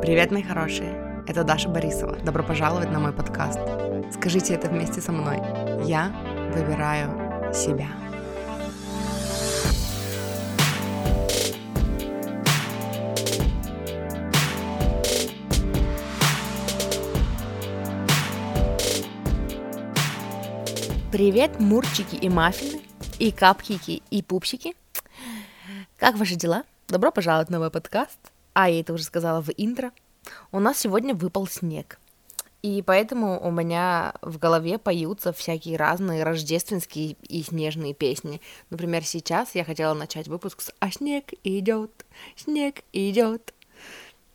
Привет, мои хорошие! Это Даша Борисова. Добро пожаловать на мой подкаст. Скажите это вместе со мной. Я выбираю себя. Привет, мурчики и маффины, и капкики, и пупсики. Как ваши дела? Добро пожаловать на мой подкаст. А, я это уже сказала в интро. У нас сегодня выпал снег. И поэтому у меня в голове поются всякие разные рождественские и снежные песни. Например, сейчас я хотела начать выпуск с «А снег идет, снег идет».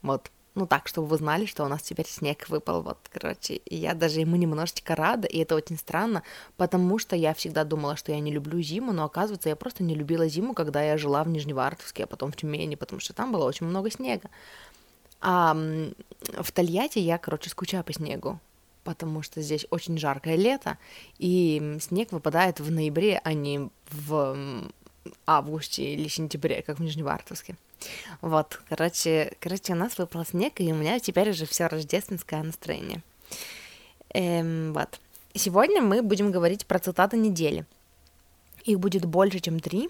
Вот, ну так, чтобы вы знали, что у нас теперь снег выпал, вот, короче, и я даже ему немножечко рада, и это очень странно, потому что я всегда думала, что я не люблю зиму, но оказывается, я просто не любила зиму, когда я жила в Нижневартовске, а потом в Тюмени, потому что там было очень много снега. А в Тольятти я, короче, скучаю по снегу, потому что здесь очень жаркое лето, и снег выпадает в ноябре, а не в августе или сентябре, как в Нижневартовске. Вот, короче, короче, у нас выпал снег, и у меня теперь уже все рождественское настроение. Эм, вот. Сегодня мы будем говорить про цитаты недели. Их будет больше, чем три.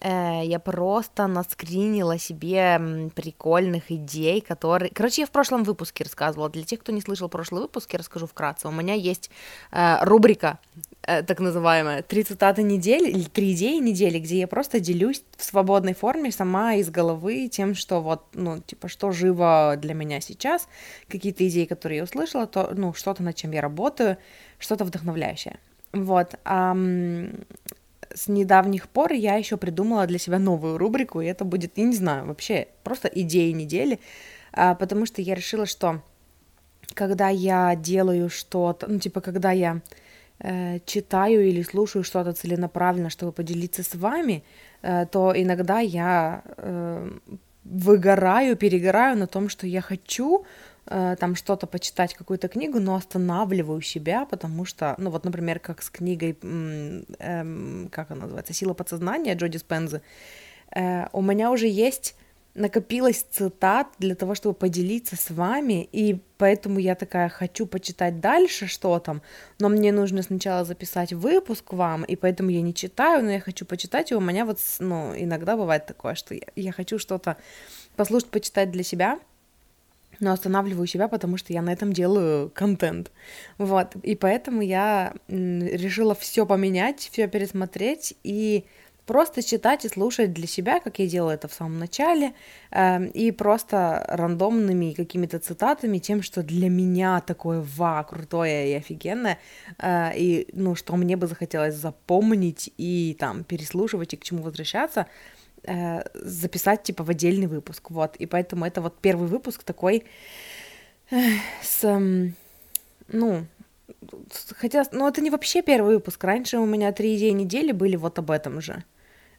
Э, я просто наскринила себе прикольных идей, которые... Короче, я в прошлом выпуске рассказывала. Для тех, кто не слышал прошлый выпуск, я расскажу вкратце. У меня есть э, рубрика, э, так называемая, «Три цитаты недели» или «Три идеи недели», где я просто делюсь в свободной форме сама из головы тем, что вот, ну, типа, что живо для меня сейчас, какие-то идеи, которые я услышала, то, ну, что-то, над чем я работаю, что-то вдохновляющее. Вот. С недавних пор я еще придумала для себя новую рубрику, и это будет, я не знаю, вообще просто идеи недели, а, потому что я решила, что когда я делаю что-то, ну, типа, когда я э, читаю или слушаю что-то целенаправленно, чтобы поделиться с вами, э, то иногда я э, выгораю, перегораю на том, что я хочу там что-то почитать, какую-то книгу, но останавливаю себя, потому что, ну вот, например, как с книгой, э, как она называется, «Сила подсознания» Джоди Спензы, э, у меня уже есть накопилось цитат для того, чтобы поделиться с вами, и поэтому я такая хочу почитать дальше, что там, но мне нужно сначала записать выпуск вам, и поэтому я не читаю, но я хочу почитать, и у меня вот, ну, иногда бывает такое, что я, я хочу что-то послушать, почитать для себя, но останавливаю себя, потому что я на этом делаю контент. Вот, и поэтому я решила все поменять, все пересмотреть и просто читать и слушать для себя, как я делала это в самом начале, э, и просто рандомными какими-то цитатами, тем, что для меня такое ва, крутое и офигенное, э, и, ну, что мне бы захотелось запомнить и там переслушивать и к чему возвращаться, э, записать типа в отдельный выпуск, вот, и поэтому это вот первый выпуск такой э, с, э, ну, хотя, ну, это не вообще первый выпуск, раньше у меня три идеи недели были вот об этом же,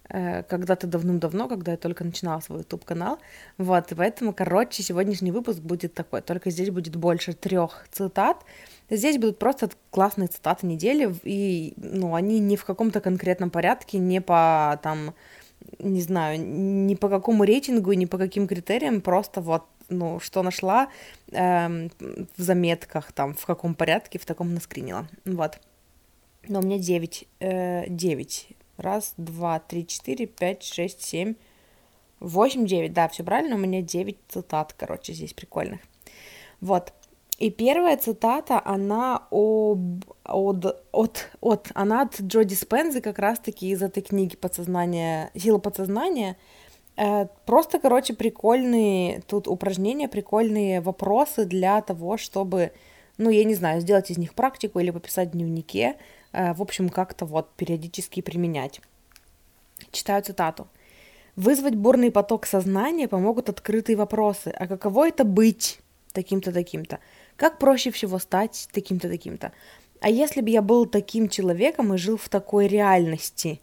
Э, когда-то давным-давно, когда я только начинала свой YouTube-канал. Вот, и поэтому, короче, сегодняшний выпуск будет такой, только здесь будет больше трех цитат. Здесь будут просто классные цитаты недели, и, ну, они не в каком-то конкретном порядке, не по, там, не знаю, не по какому рейтингу, не по каким критериям, просто вот ну, что нашла э, в заметках, там, в каком порядке, в таком наскринила. Вот. Но у меня 9, э, 9 Раз, два, три, четыре, пять, шесть, семь, восемь, девять. Да, все правильно, у меня девять цитат, короче, здесь прикольных. Вот. И первая цитата, она об, от, от, от, она от Джоди Спензы как раз-таки из этой книги «Подсознание», «Сила подсознания». Э, просто, короче, прикольные тут упражнения, прикольные вопросы для того, чтобы, ну, я не знаю, сделать из них практику или пописать в дневнике, Э, в общем, как-то вот периодически применять. Читаю цитату. Вызвать бурный поток сознания помогут открытые вопросы. А каково это быть таким-то, таким-то? Как проще всего стать таким-то, таким-то? А если бы я был таким человеком и жил в такой реальности?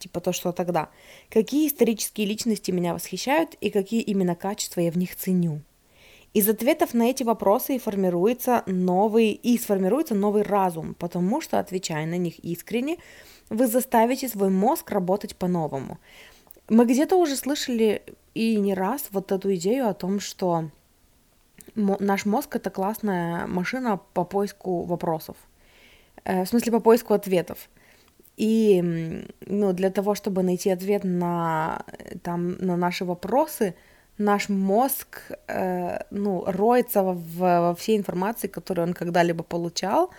Типа то, что тогда. Какие исторические личности меня восхищают и какие именно качества я в них ценю? Из ответов на эти вопросы и формируется новый, и сформируется новый разум, потому что, отвечая на них искренне, вы заставите свой мозг работать по-новому. Мы где-то уже слышали и не раз вот эту идею о том, что наш мозг это классная машина по поиску вопросов. Э, в смысле, по поиску ответов. И ну, для того, чтобы найти ответ на, там, на наши вопросы, наш мозг э, ну, роется в, во всей информации, которую он когда-либо получал.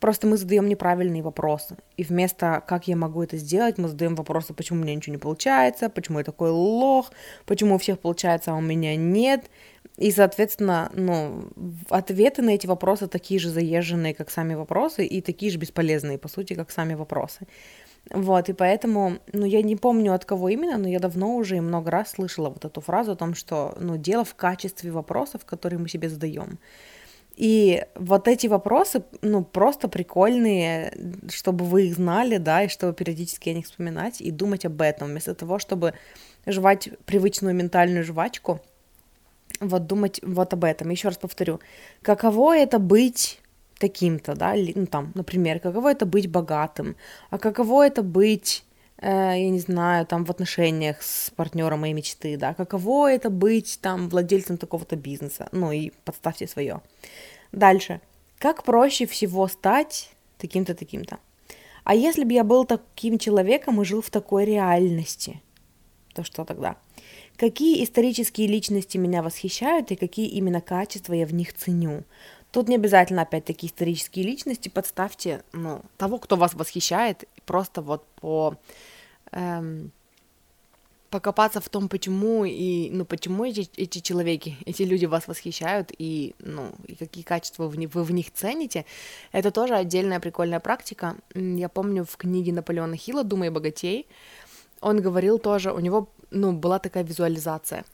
Просто мы задаем неправильные вопросы. И вместо «как я могу это сделать», мы задаем вопросы «почему у меня ничего не получается?», «почему я такой лох?», «почему у всех получается, а у меня нет?». И, соответственно, ну, ответы на эти вопросы такие же заезженные, как сами вопросы, и такие же бесполезные, по сути, как сами вопросы. Вот, и поэтому, ну, я не помню от кого именно, но я давно уже и много раз слышала вот эту фразу о том, что, ну, дело в качестве вопросов, которые мы себе задаем. И вот эти вопросы, ну, просто прикольные, чтобы вы их знали, да, и чтобы периодически о них вспоминать и думать об этом, вместо того, чтобы жевать привычную ментальную жвачку, вот думать вот об этом. Еще раз повторю, каково это быть таким-то, да, ну там, например, каково это быть богатым, а каково это быть, э, я не знаю, там в отношениях с партнером моей мечты, да, каково это быть там владельцем такого-то бизнеса, ну и подставьте свое. Дальше, как проще всего стать таким-то, таким-то. А если бы я был таким человеком и жил в такой реальности, то что тогда? Какие исторические личности меня восхищают и какие именно качества я в них ценю? Тут не обязательно, опять-таки, исторические личности. Подставьте, ну, того, кто вас восхищает, просто вот по... Эм, покопаться в том, почему и, ну, почему эти, эти человеки, эти люди вас восхищают и, ну, и какие качества вы, вы в них цените, это тоже отдельная прикольная практика. Я помню в книге Наполеона Хилла «Думай богатей», он говорил тоже, у него ну, была такая визуализация,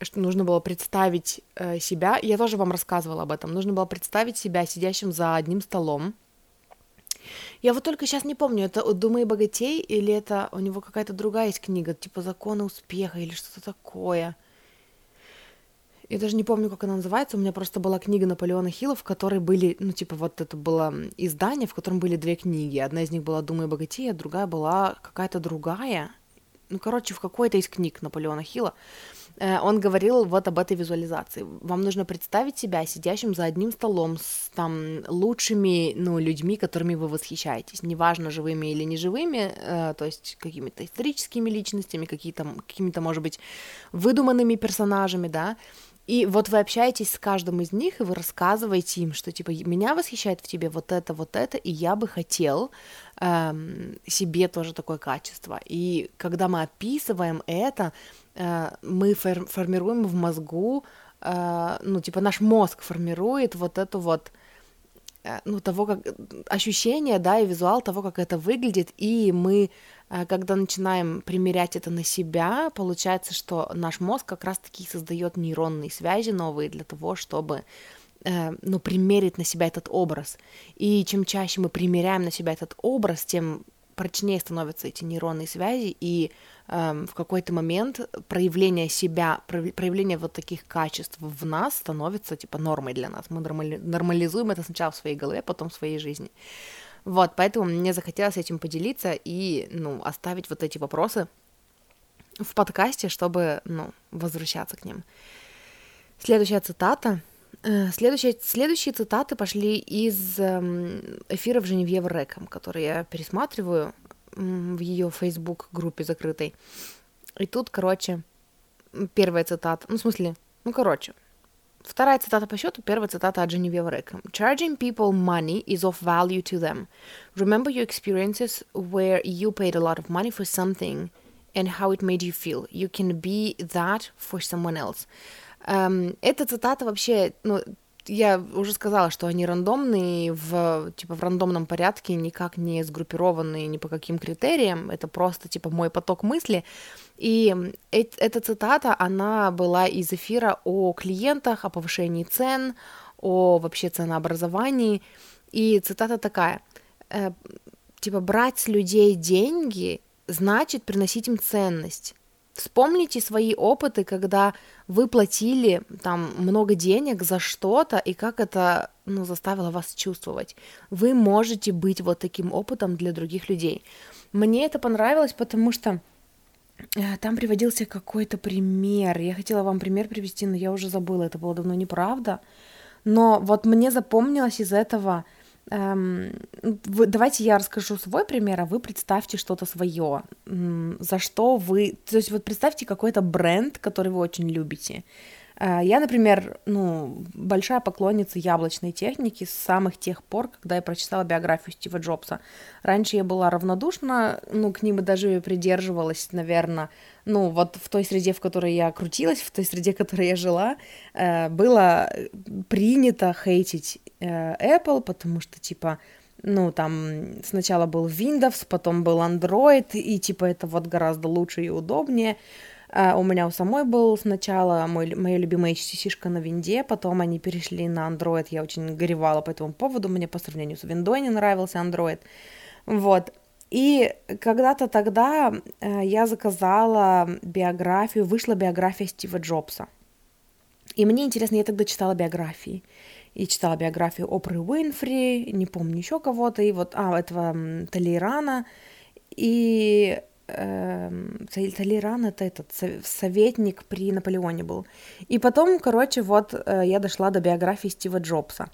что нужно было представить э, себя, я тоже вам рассказывала об этом, нужно было представить себя сидящим за одним столом. Я вот только сейчас не помню, это «Думай богатей» или это у него какая-то другая есть книга, типа «Законы успеха» или что-то такое. Я даже не помню, как она называется. У меня просто была книга Наполеона Хилла, в которой были, ну, типа, вот это было издание, в котором были две книги. Одна из них была «Думай богатей», а другая была какая-то другая ну, короче, в какой-то из книг Наполеона Хилла, он говорил вот об этой визуализации. Вам нужно представить себя сидящим за одним столом с там лучшими, ну, людьми, которыми вы восхищаетесь, неважно, живыми или неживыми, э, то есть какими-то историческими личностями, какие-то, какими-то, может быть, выдуманными персонажами, да, и вот вы общаетесь с каждым из них, и вы рассказываете им, что типа меня восхищает в тебе вот это, вот это, и я бы хотел эм, себе тоже такое качество. И когда мы описываем это, э, мы фор- формируем в мозгу, э, ну типа наш мозг формирует вот эту вот э, ну, того, как ощущение, да, и визуал того, как это выглядит, и мы когда начинаем примерять это на себя, получается, что наш мозг как раз-таки создает нейронные связи новые для того, чтобы э, ну, примерить на себя этот образ. И чем чаще мы примеряем на себя этот образ, тем прочнее становятся эти нейронные связи, и э, в какой-то момент проявление себя, проявление вот таких качеств в нас становится типа нормой для нас. Мы нормали, нормализуем это сначала в своей голове, потом в своей жизни. Вот, поэтому мне захотелось этим поделиться и, ну, оставить вот эти вопросы в подкасте, чтобы, ну, возвращаться к ним. Следующая цитата. Э, следующие, следующие цитаты пошли из эм, эфиров Женевьевы Рэком, который я пересматриваю в ее Facebook-группе закрытой. И тут, короче, первая цитата, ну, в смысле, ну, короче, Вторая цитата по счету, первая цитата от Дженевьева Река. Charging people money is of value to them. Remember your experiences where you paid a lot of money for something and how it made you feel. You can be that for someone else. Um, эта цитата вообще, ну, я уже сказала, что они рандомные, в, типа, в рандомном порядке, никак не сгруппированные ни по каким критериям, это просто, типа, мой поток мысли, и эта цитата, она была из эфира о клиентах, о повышении цен, о вообще ценообразовании, и цитата такая, э, типа, брать с людей деньги значит приносить им ценность, Вспомните свои опыты, когда вы платили там много денег за что-то, и как это ну, заставило вас чувствовать. Вы можете быть вот таким опытом для других людей. Мне это понравилось, потому что Э, там приводился какой-то пример. Я хотела вам пример привести, но я уже забыла, это было давно неправда. Но вот мне запомнилось из этого... Эм, давайте я расскажу свой пример, а вы представьте что-то свое, за что вы... То есть вот представьте какой-то бренд, который вы очень любите. Э, я, например, ну, большая поклонница яблочной техники с самых тех пор, когда я прочитала биографию Стива Джобса. Раньше я была равнодушна, ну, к ним и даже придерживалась, наверное, ну, вот в той среде, в которой я крутилась, в той среде, в которой я жила, э, было принято хейтить э, Apple, потому что, типа, ну, там сначала был Windows, потом был Android, и, типа, это вот гораздо лучше и удобнее. Uh, у меня у самой был сначала мой, моя любимая HTC-шка на винде, потом они перешли на Android, я очень горевала по этому поводу, мне по сравнению с виндой не нравился Android, вот. И когда-то тогда uh, я заказала биографию, вышла биография Стива Джобса. И мне интересно, я тогда читала биографии. И читала биографию Опры Уинфри, не помню еще кого-то, и вот, а, этого Толейрана. И Эм, Толеран это этот советник при Наполеоне был. И потом, короче, вот э, я дошла до биографии Стива Джобса.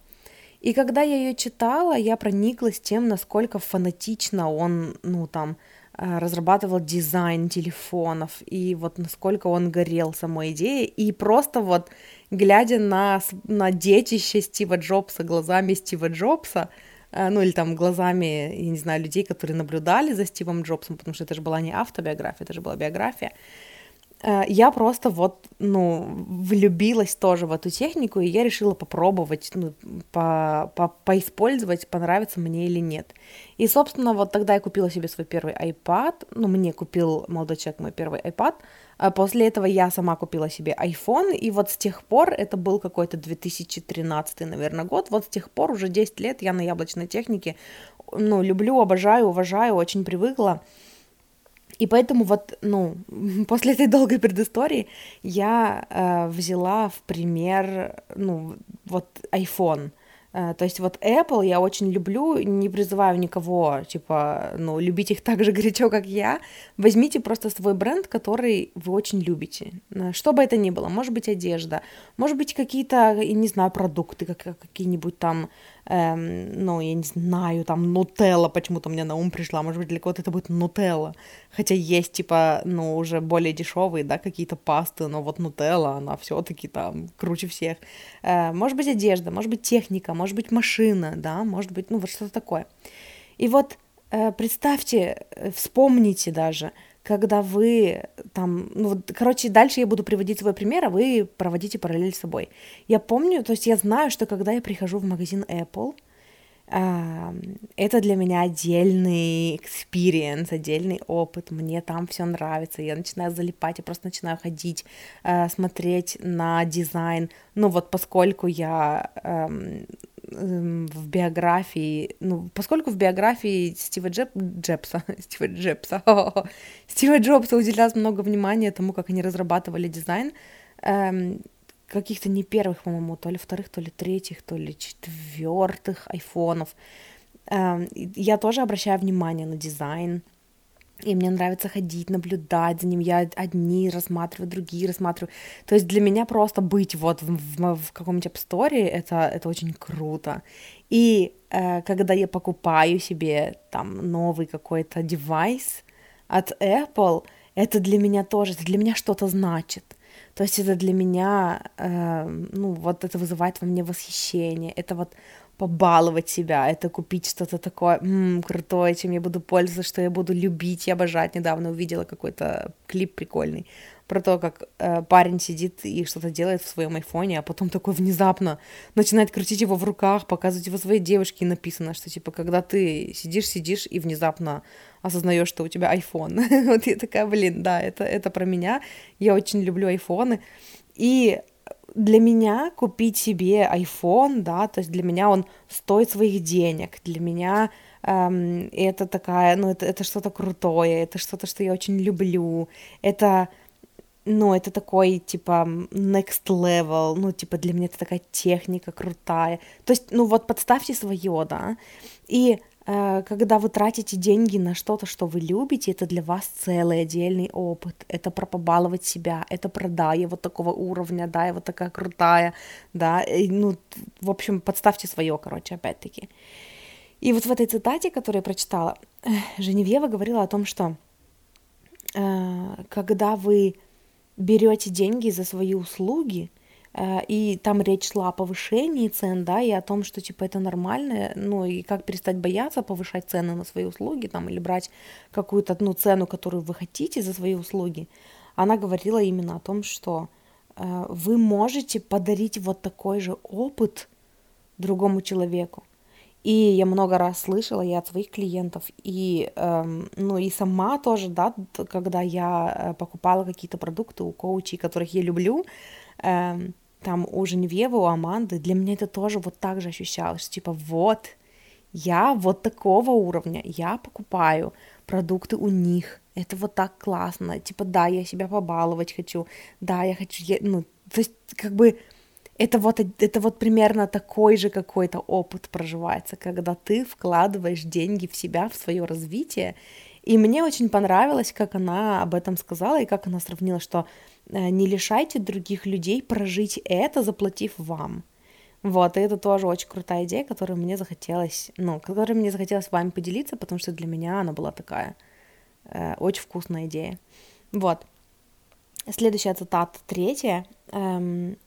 И когда я ее читала, я прониклась тем, насколько фанатично он, ну там, э, разрабатывал дизайн телефонов, и вот насколько он горел самой идеей, и просто вот глядя на, на детище Стива Джобса глазами Стива Джобса, Э, ну или там глазами, я не знаю, людей, которые наблюдали за Стивом Джобсом, потому что это же была не автобиография, это же была биография. Э, я просто вот, ну, влюбилась тоже в эту технику, и я решила попробовать, ну, по, по, поиспользовать, понравится мне или нет. И, собственно, вот тогда я купила себе свой первый iPad, ну, мне купил молодой человек мой первый iPad, а после этого я сама купила себе iPhone, и вот с тех пор, это был какой-то 2013, наверное, год, вот с тех пор уже 10 лет я на яблочной технике, ну, люблю, обожаю, уважаю, очень привыкла. И поэтому вот, ну, после этой долгой предыстории я э, взяла в пример, ну, вот iPhone. Э, то есть вот Apple я очень люблю, не призываю никого, типа, ну, любить их так же горячо, как я. Возьмите просто свой бренд, который вы очень любите. Э, что бы это ни было, может быть одежда, может быть какие-то, не знаю, продукты, как, какие-нибудь там эм, ну, я не знаю, там, нутелла почему-то мне на ум пришла, может быть, для кого-то это будет нутелла, хотя есть, типа, ну, уже более дешевые, да, какие-то пасты, но вот нутелла, она все таки там круче всех. Э, может быть, одежда, может быть, техника, может быть, машина, да, может быть, ну, вот что-то такое. И вот э, представьте, э, вспомните даже, когда вы там, ну вот, короче, дальше я буду приводить свой пример, а вы проводите параллель с собой. Я помню, то есть я знаю, что когда я прихожу в магазин Apple, это для меня отдельный experience, отдельный опыт, мне там все нравится, я начинаю залипать, я просто начинаю ходить, э, смотреть на дизайн, ну вот поскольку я Эм, в биографии, ну, поскольку в биографии Стива Джеб, Джебса, Стива Джебса, Стива Джобса уделялось много внимания тому, как они разрабатывали дизайн, эм, каких-то не первых, по-моему, то ли вторых, то ли третьих, то ли четвертых айфонов. Эм, я тоже обращаю внимание на дизайн, и мне нравится ходить, наблюдать за ним. Я одни рассматриваю, другие рассматриваю. То есть для меня просто быть вот в, в, в каком-нибудь App это, это очень круто. И э, когда я покупаю себе там новый какой-то девайс от Apple, это для меня тоже, это для меня что-то значит. То есть это для меня, э, ну вот это вызывает во мне восхищение. Это вот побаловать себя, это купить что-то такое м-м, крутое, чем я буду пользоваться, что я буду любить и обожать. Недавно увидела какой-то клип прикольный про то, как э, парень сидит и что-то делает в своем айфоне, а потом такой внезапно начинает крутить его в руках, показывать его своей девушке, и написано, что типа, когда ты сидишь, сидишь и внезапно осознаешь, что у тебя iPhone. вот я такая, блин, да, это, это про меня. Я очень люблю айфоны. И для меня купить себе iPhone, да, то есть для меня он стоит своих денег, для меня эм, это такая, ну, это, это что-то крутое, это что-то, что я очень люблю, это, ну, это такой, типа, next level, ну, типа, для меня это такая техника крутая, то есть, ну, вот подставьте свое, да, и Э, когда вы тратите деньги на что-то, что вы любите, это для вас целый отдельный опыт. Это про побаловать себя, это про да, я вот такого уровня, да, я вот такая крутая, да, и, ну, в общем, подставьте свое, короче, опять-таки. И вот в этой цитате, которую я прочитала, э, Женевьева говорила о том, что э, когда вы берете деньги за свои услуги, Э, и там речь шла о повышении цен, да, и о том, что, типа, это нормально, ну, и как перестать бояться повышать цены на свои услуги, там, или брать какую-то, ну, цену, которую вы хотите за свои услуги, она говорила именно о том, что э, вы можете подарить вот такой же опыт другому человеку. И я много раз слышала и от своих клиентов, и, эм, ну, и сама тоже, да, когда я э, покупала какие-то продукты у коучей, которых я люблю, эм, там у Женевьевы, у Аманды, для меня это тоже вот так же ощущалось, что типа вот, я вот такого уровня, я покупаю продукты у них, это вот так классно, типа да, я себя побаловать хочу, да, я хочу, я, ну, то есть как бы это вот, это вот примерно такой же какой-то опыт проживается, когда ты вкладываешь деньги в себя, в свое развитие, и мне очень понравилось, как она об этом сказала, и как она сравнила, что Э, не лишайте других людей прожить это, заплатив вам. Вот, и это тоже очень крутая идея, которую мне захотелось, ну, которой мне захотелось с вами поделиться, потому что для меня она была такая э, очень вкусная идея. Вот. Следующая цитата, третья. Um,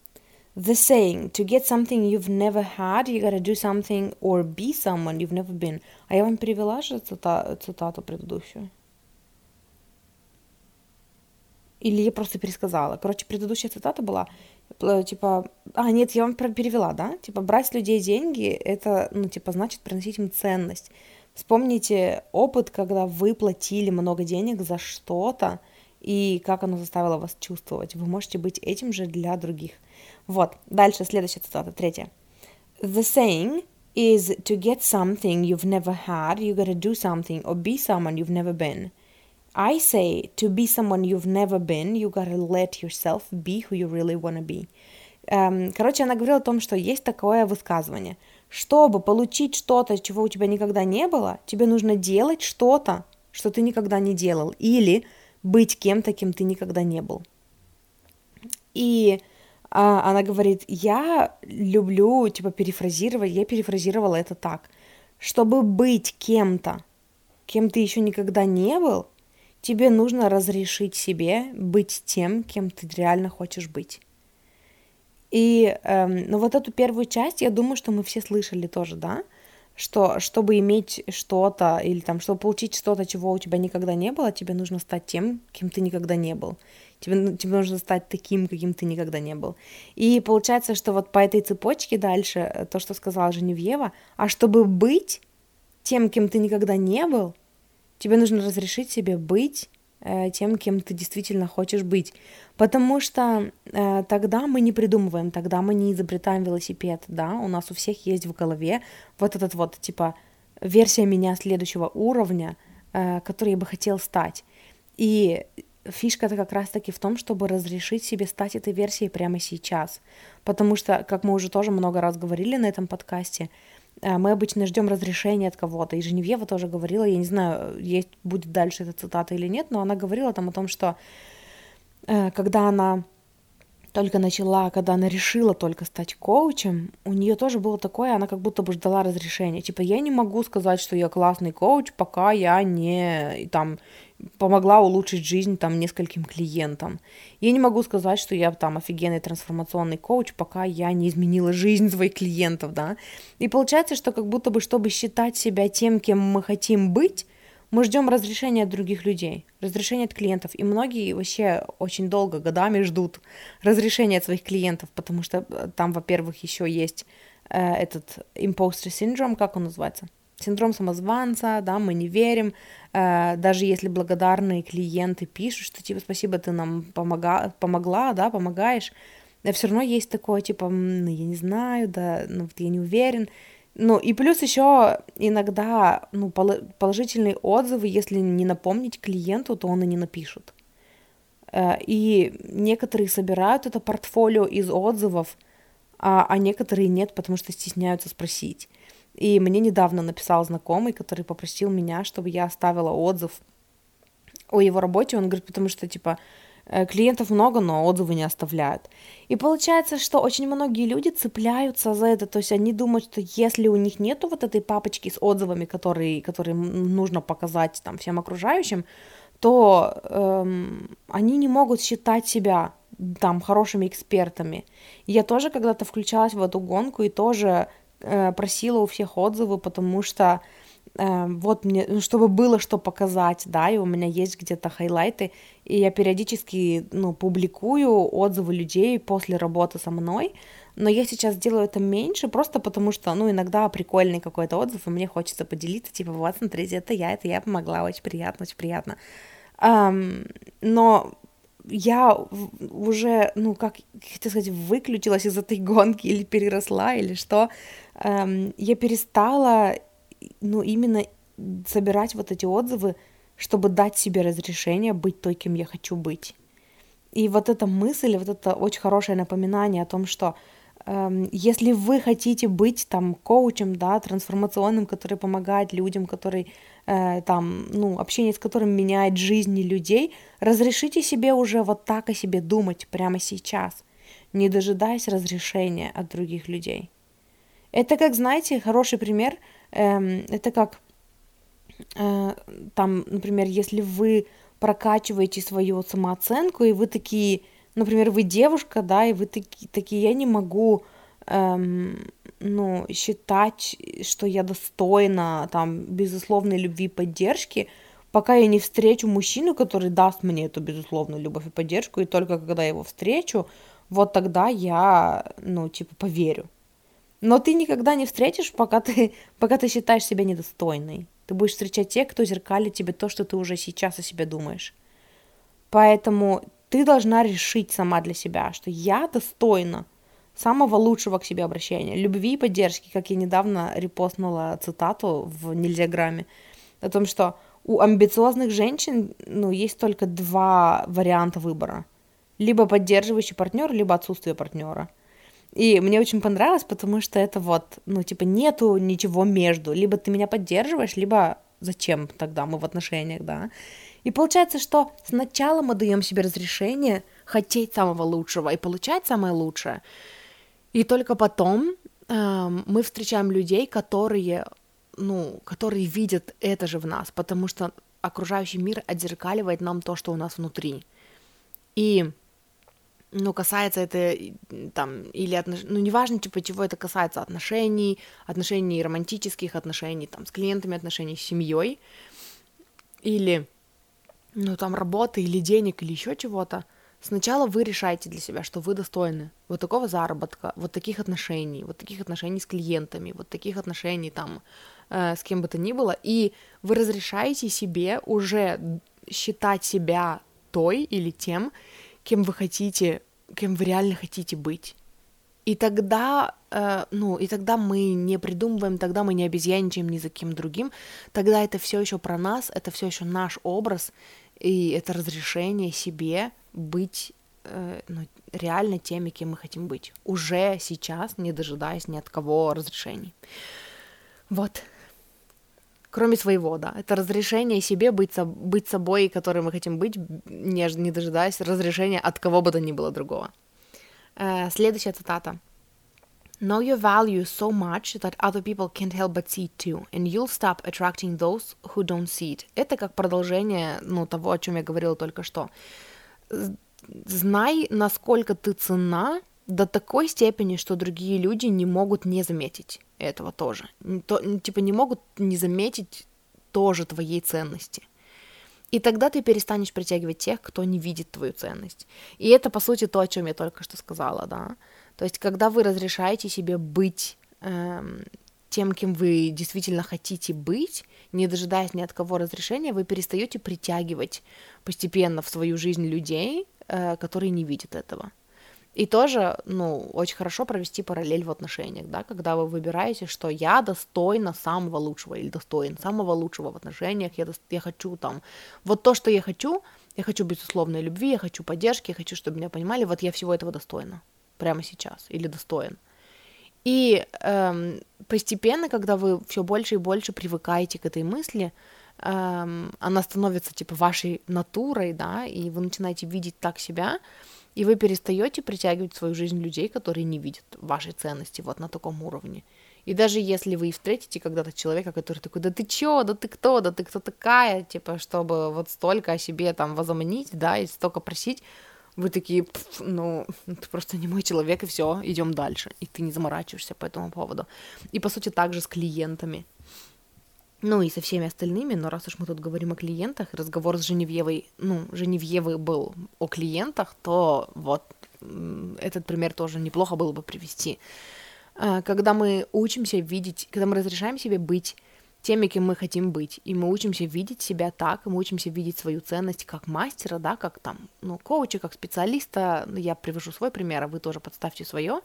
the saying, to get something you've never had, you gotta do something or be someone you've never been. А я вам перевела же цита- цитату предыдущую. Или я просто пересказала. Короче, предыдущая цитата была, э, типа, а, нет, я вам перевела, да? Типа, брать людей деньги, это, ну, типа, значит приносить им ценность. Вспомните опыт, когда вы платили много денег за что-то, и как оно заставило вас чувствовать. Вы можете быть этим же для других. Вот, дальше следующая цитата, третья. The saying is to get something you've never had, you gotta do something or be someone you've never been. I say to be someone you've never been, you gotta let yourself be who you really wanna be. Эм, короче, она говорила о том, что есть такое высказывание. Чтобы получить что-то, чего у тебя никогда не было, тебе нужно делать что-то, что ты никогда не делал, или быть кем-то, кем ты никогда не был. И а, она говорит, я люблю, типа, перефразировать, я перефразировала это так. Чтобы быть кем-то, кем ты еще никогда не был, Тебе нужно разрешить себе быть тем, кем ты реально хочешь быть. И, эм, ну вот эту первую часть, я думаю, что мы все слышали тоже, да, что чтобы иметь что-то или там, чтобы получить что-то, чего у тебя никогда не было, тебе нужно стать тем, кем ты никогда не был. Тебе, ну, тебе нужно стать таким, каким ты никогда не был. И получается, что вот по этой цепочке дальше, э, то, что сказала Женевьева, а чтобы быть тем, кем ты никогда не был, Тебе нужно разрешить себе быть э, тем, кем ты действительно хочешь быть. Потому что э, тогда мы не придумываем, тогда мы не изобретаем велосипед, да, у нас у всех есть в голове вот этот вот, типа, версия меня следующего уровня, э, который я бы хотел стать. И фишка-то как раз-таки в том, чтобы разрешить себе стать этой версией прямо сейчас. Потому что, как мы уже тоже много раз говорили на этом подкасте, Э, мы обычно ждем разрешения от кого-то. И Женевьева тоже говорила, я не знаю, есть будет дальше эта цитата или нет, но она говорила там о том, что э, когда она только начала, когда она решила только стать коучем, у нее тоже было такое, она как будто бы ждала разрешения. Типа, я не могу сказать, что я классный коуч, пока я не там помогла улучшить жизнь там нескольким клиентам. Я не могу сказать, что я там офигенный трансформационный коуч, пока я не изменила жизнь своих клиентов, да. И получается, что как будто бы, чтобы считать себя тем, кем мы хотим быть, мы ждем разрешения от других людей, разрешения от клиентов. И многие вообще очень долго, годами ждут разрешения от своих клиентов, потому что э, там, во-первых, еще есть э, этот imposter syndrome, как он называется? Синдром самозванца, да, мы не верим, э, даже если благодарные клиенты пишут, что типа спасибо, ты нам помога, помогла, да, помогаешь, все равно есть такое, типа, ну, я не знаю, да, ну, я не уверен, ну, и плюс еще иногда, ну, положительные отзывы, если не напомнить клиенту, то он и не напишет. Э, и некоторые собирают это портфолио из отзывов, а, а некоторые нет, потому что стесняются спросить. И мне недавно написал знакомый, который попросил меня, чтобы я оставила отзыв о его работе. Он говорит, потому что, типа, э, клиентов много, но отзывы не оставляют. И получается, что очень многие люди цепляются за это, то есть они думают, что если у них нету вот этой папочки с отзывами, которые, которые нужно показать там всем окружающим, то эм, они не могут считать себя там хорошими экспертами. Я тоже когда-то включалась в эту гонку и тоже просила у всех отзывы, потому что э, вот мне, ну, чтобы было что показать, да, и у меня есть где-то хайлайты, и я периодически, ну, публикую отзывы людей после работы со мной, но я сейчас делаю это меньше, просто потому что, ну, иногда прикольный какой-то отзыв, и мне хочется поделиться, типа, вот, смотрите, это я, это я помогла, очень приятно, очень приятно. Um, но я уже, ну, как хотел сказать, выключилась из этой гонки или переросла, или что, эм, я перестала, ну, именно собирать вот эти отзывы, чтобы дать себе разрешение быть той, кем я хочу быть. И вот эта мысль, вот это очень хорошее напоминание о том, что Эм, если вы хотите быть там коучем, да, трансформационным, который помогает людям, который э, там, ну, общение с которым меняет жизни людей, разрешите себе уже вот так о себе думать прямо сейчас, не дожидаясь разрешения от других людей. Это как, знаете, хороший пример, э, это как э, там, например, если вы прокачиваете свою самооценку, и вы такие, например, вы девушка, да, и вы такие, такие я не могу, эм, ну, считать, что я достойна, там, безусловной любви и поддержки, пока я не встречу мужчину, который даст мне эту безусловную любовь и поддержку, и только когда я его встречу, вот тогда я, ну, типа, поверю. Но ты никогда не встретишь, пока ты, пока ты считаешь себя недостойной. Ты будешь встречать тех, кто зеркалит тебе то, что ты уже сейчас о себе думаешь. Поэтому ты должна решить сама для себя, что я достойна самого лучшего к себе обращения, любви и поддержки, как я недавно репостнула цитату в Нельзяграмме, о том, что у амбициозных женщин ну, есть только два варианта выбора. Либо поддерживающий партнер, либо отсутствие партнера. И мне очень понравилось, потому что это вот, ну, типа, нету ничего между. Либо ты меня поддерживаешь, либо зачем тогда мы в отношениях, да. И получается, что сначала мы даем себе разрешение хотеть самого лучшего и получать самое лучшее. И только потом э, мы встречаем людей, которые, ну, которые видят это же в нас, потому что окружающий мир отзеркаливает нам то, что у нас внутри. И ну, касается это там, или отнош... ну, неважно, типа, чего это касается, отношений, отношений романтических, отношений там с клиентами, отношений с семьей, или, ну, там, работы, или денег, или еще чего-то, сначала вы решаете для себя, что вы достойны вот такого заработка, вот таких отношений, вот таких отношений с клиентами, вот таких отношений там э, с кем бы то ни было, и вы разрешаете себе уже считать себя той или тем, кем вы хотите, кем вы реально хотите быть. И тогда, э, ну, и тогда мы не придумываем, тогда мы не обезьяничаем ни за кем другим, тогда это все еще про нас, это все еще наш образ, и это разрешение себе быть э, ну, реально теми, кем мы хотим быть. Уже сейчас, не дожидаясь ни от кого разрешений. Вот, кроме своего, да. Это разрешение себе быть, со- быть собой, которым мы хотим быть, не, не дожидаясь разрешения от кого бы то ни было другого. Uh, следующая цитата. Know your value so much that other people can't help but see it too, and you'll stop attracting those who don't see it. Это как продолжение, ну, того, о чем я говорила только что. Знай, насколько ты цена до такой степени, что другие люди не могут не заметить этого тоже. То, типа не могут не заметить тоже твоей ценности. И тогда ты перестанешь притягивать тех, кто не видит твою ценность. И это, по сути, то, о чем я только что сказала, да. То есть, когда вы разрешаете себе быть эм, тем, кем вы действительно хотите быть, не дожидаясь ни от кого разрешения, вы перестаете притягивать постепенно в свою жизнь людей, э, которые не видят этого. И тоже, ну, очень хорошо провести параллель в отношениях, да, когда вы выбираете, что я достойна самого лучшего или достоин самого лучшего в отношениях, я, я хочу там, вот то, что я хочу, я хочу безусловной любви, я хочу поддержки, я хочу, чтобы меня понимали, вот я всего этого достойна прямо сейчас или достоин. И эм, постепенно, когда вы все больше и больше привыкаете к этой мысли, эм, она становится типа вашей натурой, да, и вы начинаете видеть так себя, и вы перестаете притягивать в свою жизнь людей, которые не видят вашей ценности вот на таком уровне. И даже если вы встретите когда-то человека, который такой, да ты чё, да ты кто, да ты кто такая, типа, чтобы вот столько о себе там возомнить, да, и столько просить, вы такие, ну, ты просто не мой человек, и все, идем дальше. И ты не заморачиваешься по этому поводу. И, по сути, также с клиентами. Ну и со всеми остальными, но раз уж мы тут говорим о клиентах, разговор с Женевьевой, ну, Женевьевой был о клиентах, то вот этот пример тоже неплохо было бы привести. А, когда мы учимся видеть, когда мы разрешаем себе быть теми, кем мы хотим быть. И мы учимся видеть себя так, и мы учимся видеть свою ценность как мастера, да, как там, ну, коуча, как специалиста. Ну, я привожу свой пример, а вы тоже подставьте свое.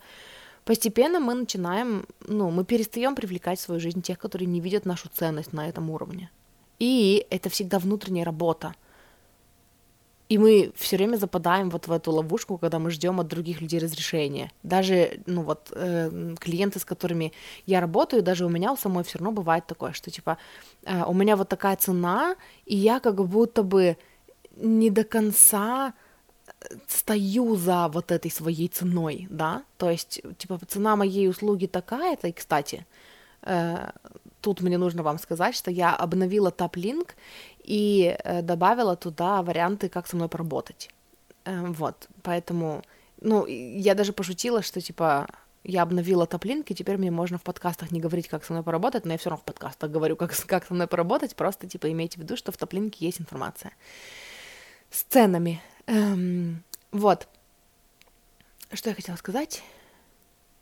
Постепенно мы начинаем, ну, мы перестаем привлекать в свою жизнь тех, которые не видят нашу ценность на этом уровне. И это всегда внутренняя работа. И мы все время западаем вот в эту ловушку, когда мы ждем от других людей разрешения. Даже, ну вот, э, клиенты, с которыми я работаю, даже у меня у самой все равно бывает такое, что типа э, у меня вот такая цена, и я как будто бы не до конца э, стою за вот этой своей ценой, да, то есть, типа, цена моей услуги такая-то, и, кстати, э, тут мне нужно вам сказать, что я обновила топ-линк и э, добавила туда варианты, как со мной поработать. Э, вот, поэтому, ну, я даже пошутила, что, типа, я обновила топ-линк, и теперь мне можно в подкастах не говорить, как со мной поработать, но я все равно в подкастах говорю, как, как со мной поработать, просто, типа, имейте в виду, что в топ-линке есть информация. С ценами. Эм, вот. Что я хотела сказать?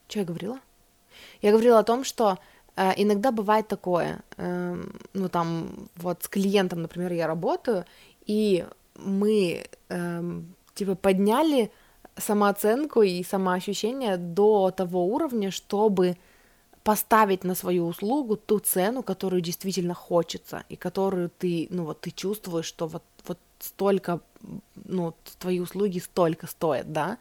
Что я говорила? Я говорила о том, что иногда бывает такое, эм, ну там вот с клиентом, например, я работаю, и мы эм, типа подняли самооценку и самоощущение до того уровня, чтобы поставить на свою услугу ту цену, которую действительно хочется, и которую ты, ну вот ты чувствуешь, что вот, вот столько, ну, твои услуги столько стоят, да,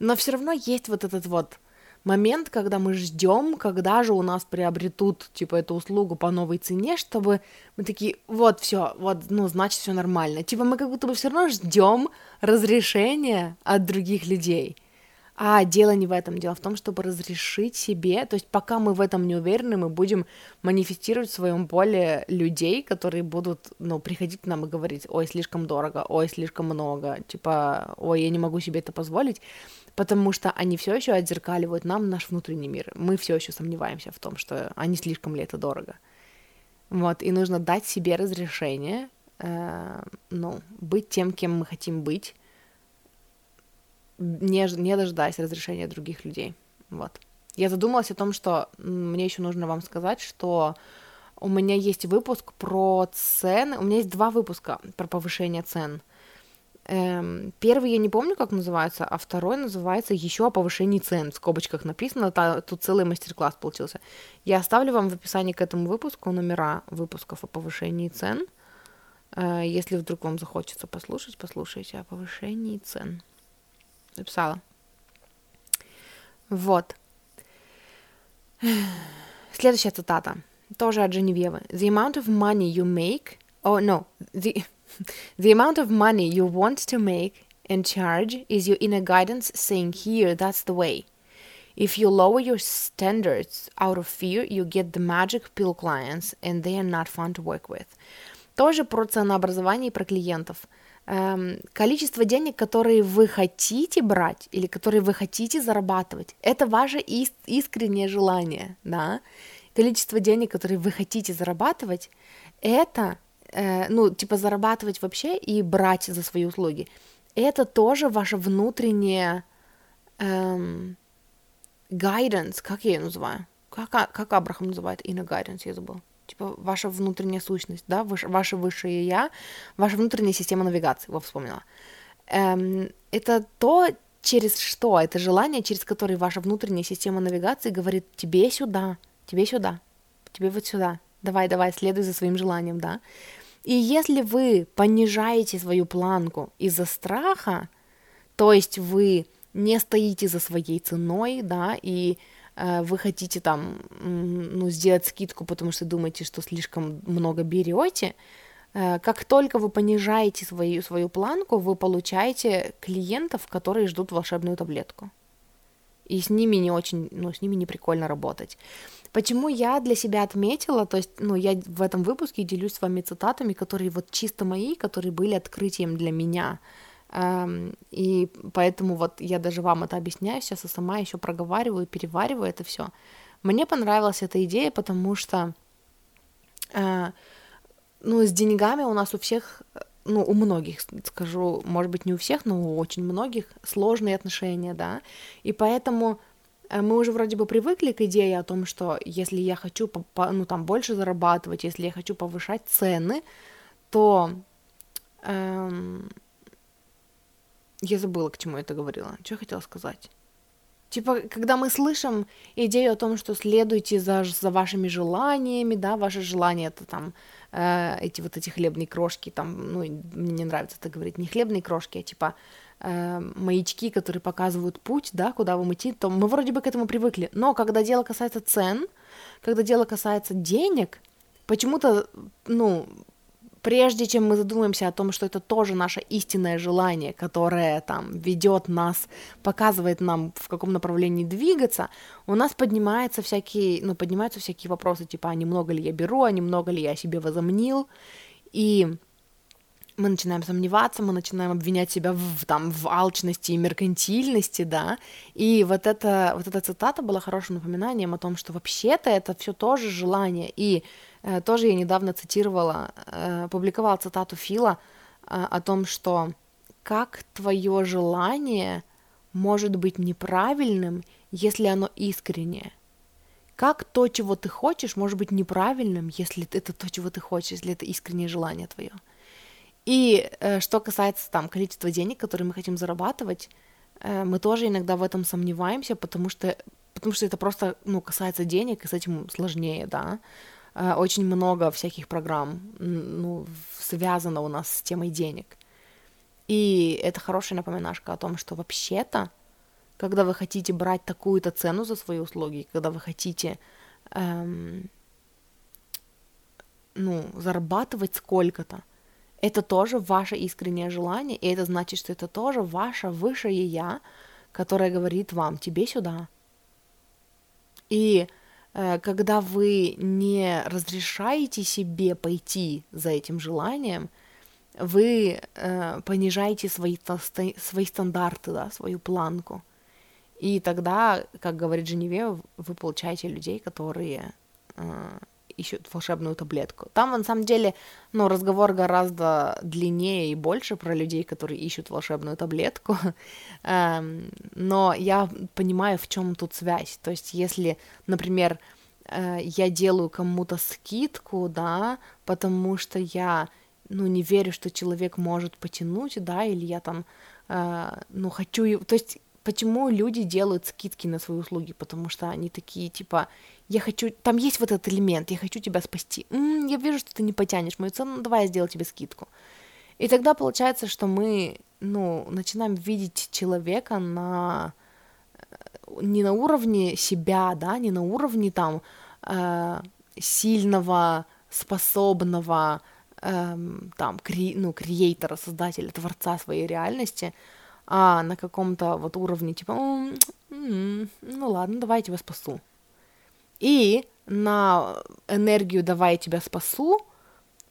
но все равно есть вот этот вот момент, когда мы ждем, когда же у нас приобретут, типа, эту услугу по новой цене, чтобы мы такие, вот, все, вот, ну, значит, все нормально. Типа, мы как будто бы все равно ждем разрешения от других людей. А дело не в этом, дело в том, чтобы разрешить себе, то есть пока мы в этом не уверены, мы будем манифестировать в своем поле людей, которые будут, ну, приходить к нам и говорить, ой, слишком дорого, ой, слишком много, типа, ой, я не могу себе это позволить, потому что они все еще отзеркаливают нам наш внутренний мир. Мы все еще сомневаемся в том, что они слишком ли это дорого. Вот, и нужно дать себе разрешение, э, ну, быть тем, кем мы хотим быть, не, не дожидаясь разрешения других людей. Вот. Я задумалась о том, что мне еще нужно вам сказать, что у меня есть выпуск про цены. У меня есть два выпуска про повышение цен. Эм, первый я не помню, как называется, а второй называется еще о повышении цен. В скобочках написано, та, тут целый мастер-класс получился. Я оставлю вам в описании к этому выпуску номера выпусков о повышении цен. Э, если вдруг вам захочется послушать, послушайте о повышении цен. Написала. Вот. Следующая цитата. Тоже от Женевьевы. The amount of money you make... Oh, no. The, the amount of money you want to make and charge is your inner guidance saying, here, that's the way. If you lower your standards out of fear, you get the magic pill clients, and they are not fun to work with. Тоже про ценообразование и про клиентов. эм, количество денег, которые вы хотите брать или которые вы хотите зарабатывать, это ваше ис- искреннее желание, да. Количество денег, которые вы хотите зарабатывать, это, э, ну, типа зарабатывать вообще и брать за свои услуги, это тоже ваше внутреннее эм, guidance, как я ее называю? Как, как Абрахам называет inner guidance, я забыла типа ваша внутренняя сущность, да, ваше, ваше высшее я, ваша внутренняя система навигации, вот вспомнила. Эм, это то, через что, это желание, через которое ваша внутренняя система навигации говорит тебе сюда, тебе сюда, тебе вот сюда, давай, давай, следуй за своим желанием, да. И если вы понижаете свою планку из-за страха, то есть вы не стоите за своей ценой, да, и э, вы хотите там, ну, сделать скидку, потому что думаете, что слишком много берете, э, как только вы понижаете свою, свою планку, вы получаете клиентов, которые ждут волшебную таблетку. И с ними не очень, ну, с ними не прикольно работать. Почему я для себя отметила, то есть, ну, я в этом выпуске делюсь с вами цитатами, которые вот чисто мои, которые были открытием для меня. Эм, и поэтому вот я даже вам это объясняю сейчас, и сама еще проговариваю, перевариваю это все. Мне понравилась эта идея, потому что, э, ну, с деньгами у нас у всех, ну, у многих, скажу, может быть, не у всех, но у очень многих сложные отношения, да, и поэтому Э, мы уже вроде бы привыкли к идее о том, что если я хочу ну, там, больше зарабатывать, если я хочу повышать цены, то эм, я забыла, к чему я это говорила. Что я хотела сказать? Типа, когда мы слышим идею о том, что следуйте за, за вашими желаниями, да, ваши желания это там э, эти вот эти хлебные крошки, там, ну, мне не нравится это говорить, не хлебные крошки, а типа э, маячки, которые показывают путь, да, куда вам идти, то мы вроде бы к этому привыкли. Но когда дело касается цен, когда дело касается денег, почему-то, ну, прежде чем мы задумаемся о том, что это тоже наше истинное желание, которое там ведет нас, показывает нам, в каком направлении двигаться, у нас поднимаются всякие, ну, поднимаются всякие вопросы, типа, а немного ли я беру, а немного ли я себе возомнил, и мы начинаем сомневаться, мы начинаем обвинять себя в, там, в алчности и меркантильности, да, и вот, это, вот эта цитата была хорошим напоминанием о том, что вообще-то это все тоже желание, и э, тоже я недавно цитировала, э, публиковала цитату Фила э, о том, что как твое желание может быть неправильным, если оно искреннее. Как то, чего ты хочешь, может быть неправильным, если это то, чего ты хочешь, если это искреннее желание твое. И э, что касается там количества денег, которые мы хотим зарабатывать, э, мы тоже иногда в этом сомневаемся, потому что, потому что это просто, ну, касается денег, и с этим сложнее, да. Э, очень много всяких программ, ну, связано у нас с темой денег. И это хорошая напоминашка о том, что вообще-то, когда вы хотите брать такую-то цену за свои услуги, когда вы хотите, эм, ну, зарабатывать сколько-то, это тоже ваше искреннее желание, и это значит, что это тоже ваше высшее я, которое говорит вам, тебе сюда. И э, когда вы не разрешаете себе пойти за этим желанием, вы э, понижаете свои, свои стандарты, да, свою планку. И тогда, как говорит Женеве, вы получаете людей, которые э, ищут волшебную таблетку. Там, на самом деле, ну, разговор гораздо длиннее и больше про людей, которые ищут волшебную таблетку. Эм, но я понимаю, в чем тут связь. То есть, если, например, э, я делаю кому-то скидку, да, потому что я, ну, не верю, что человек может потянуть, да, или я там, э, ну, хочу... То есть, почему люди делают скидки на свои услуги? Потому что они такие, типа, я хочу, там есть вот этот элемент, я хочу тебя спасти. М-м, я вижу, что ты не потянешь мою цену, ну, давай я сделаю тебе скидку. И тогда получается, что мы, ну, начинаем видеть человека на э, не на уровне себя, да, не на уровне там э, сильного, способного, э, там, кре, ну, креатора, создателя, творца своей реальности, а на каком-то вот уровне типа, ну ладно, давай я тебя спасу. И на энергию «давай я тебя спасу»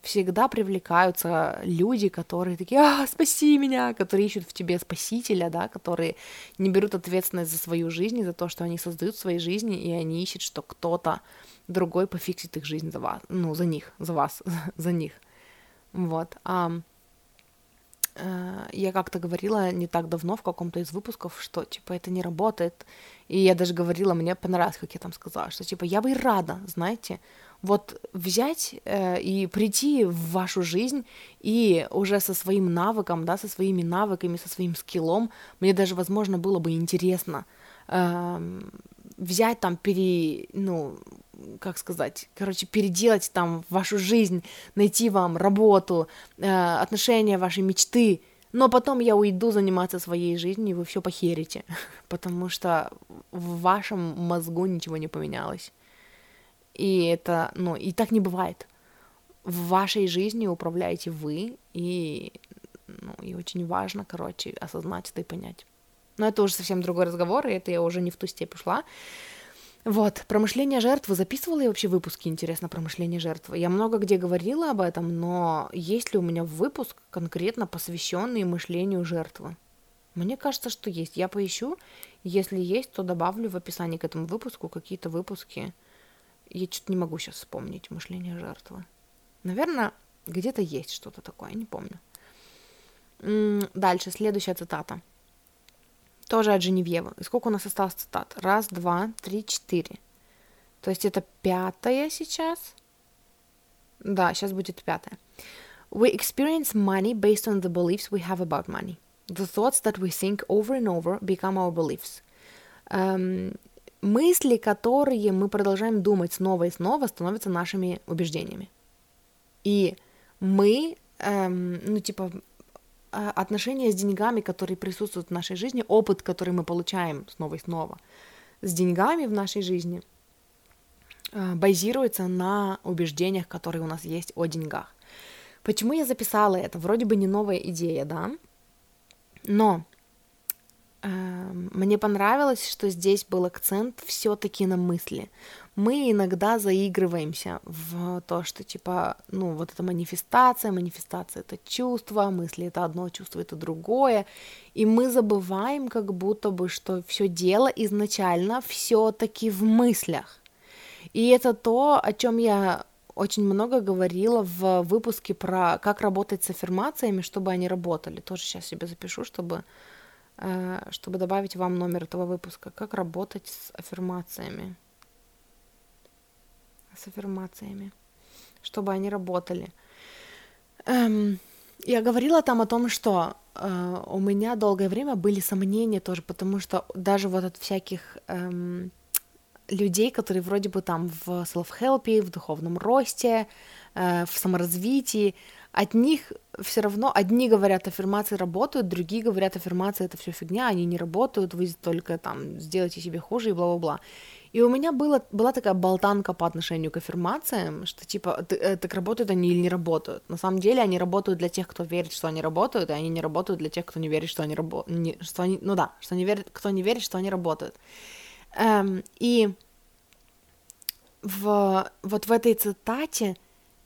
всегда привлекаются люди, которые такие, а, спаси меня, которые ищут в тебе спасителя, да, которые не берут ответственность за свою жизнь, за то, что они создают в своей жизни, и они ищут, что кто-то другой пофиксит их жизнь за вас, ну, за них, за вас, за них. Вот. Э, я как-то говорила не так давно в каком-то из выпусков, что, типа, это не работает. И я даже говорила, мне понравилось, как я там сказала, что, типа, я бы и рада, знаете, вот взять э, и прийти в вашу жизнь и уже со своим навыком, да, со своими навыками, со своим скиллом, мне даже, возможно, было бы интересно э, взять там, пере, ну, как сказать, короче, переделать там вашу жизнь, найти вам работу, э, отношения вашей мечты, Но потом я уйду заниматься своей жизнью, и вы все похерите, потому что в вашем мозгу ничего не поменялось. И это, ну, и так не бывает. В вашей жизни управляете вы, и, ну, и очень важно, короче, осознать это и понять. Но это уже совсем другой разговор, и это я уже не в ту степь ушла. Вот, про мышление жертвы. Записывала я вообще выпуски, интересно, про мышление жертвы. Я много где говорила об этом, но есть ли у меня выпуск конкретно посвященный мышлению жертвы? Мне кажется, что есть. Я поищу. Если есть, то добавлю в описании к этому выпуску какие-то выпуски. Я что-то не могу сейчас вспомнить мышление жертвы. Наверное, где-то есть что-то такое, не помню. Дальше, следующая цитата тоже от Женевьева. И сколько у нас осталось цитат? Раз, два, три, четыре. То есть это пятая сейчас. Да, сейчас будет пятая. We experience money based on the beliefs we have about money. The thoughts that we think over and over become our beliefs. Um, мысли, которые мы продолжаем думать снова и снова, становятся нашими убеждениями. И мы, эм, ну, типа, отношения с деньгами, которые присутствуют в нашей жизни, опыт, который мы получаем снова и снова с деньгами в нашей жизни, а, базируется на убеждениях, которые у нас есть о деньгах. Почему я записала это? Вроде бы не новая идея, да? Но мне понравилось, что здесь был акцент все-таки на мысли. Мы иногда заигрываемся в то, что типа, ну, вот это манифестация, манифестация это чувство, мысли это одно, чувство это другое, и мы забываем как будто бы, что все дело изначально все-таки в мыслях. И это то, о чем я очень много говорила в выпуске про как работать с аффирмациями, чтобы они работали. Тоже сейчас себе запишу, чтобы чтобы добавить вам номер этого выпуска. Как работать с аффирмациями. С аффирмациями. Чтобы они работали. Эм, я говорила там о том, что э, у меня долгое время были сомнения тоже, потому что даже вот от всяких эм, людей, которые вроде бы там в self-help, в духовном росте, э, в саморазвитии, от них все равно одни говорят, аффирмации работают, другие говорят, аффирмации это все фигня, они не работают, вы только там сделайте себе хуже и бла-бла-бла. И у меня было, была такая болтанка по отношению к аффирмациям, что типа, э, так работают они или не работают. На самом деле они работают для тех, кто верит, что они работают, и они не работают для тех, кто не верит, что они работают. Что они, ну да, что они верят, кто не верит, что они работают. Эм, и в, вот в этой цитате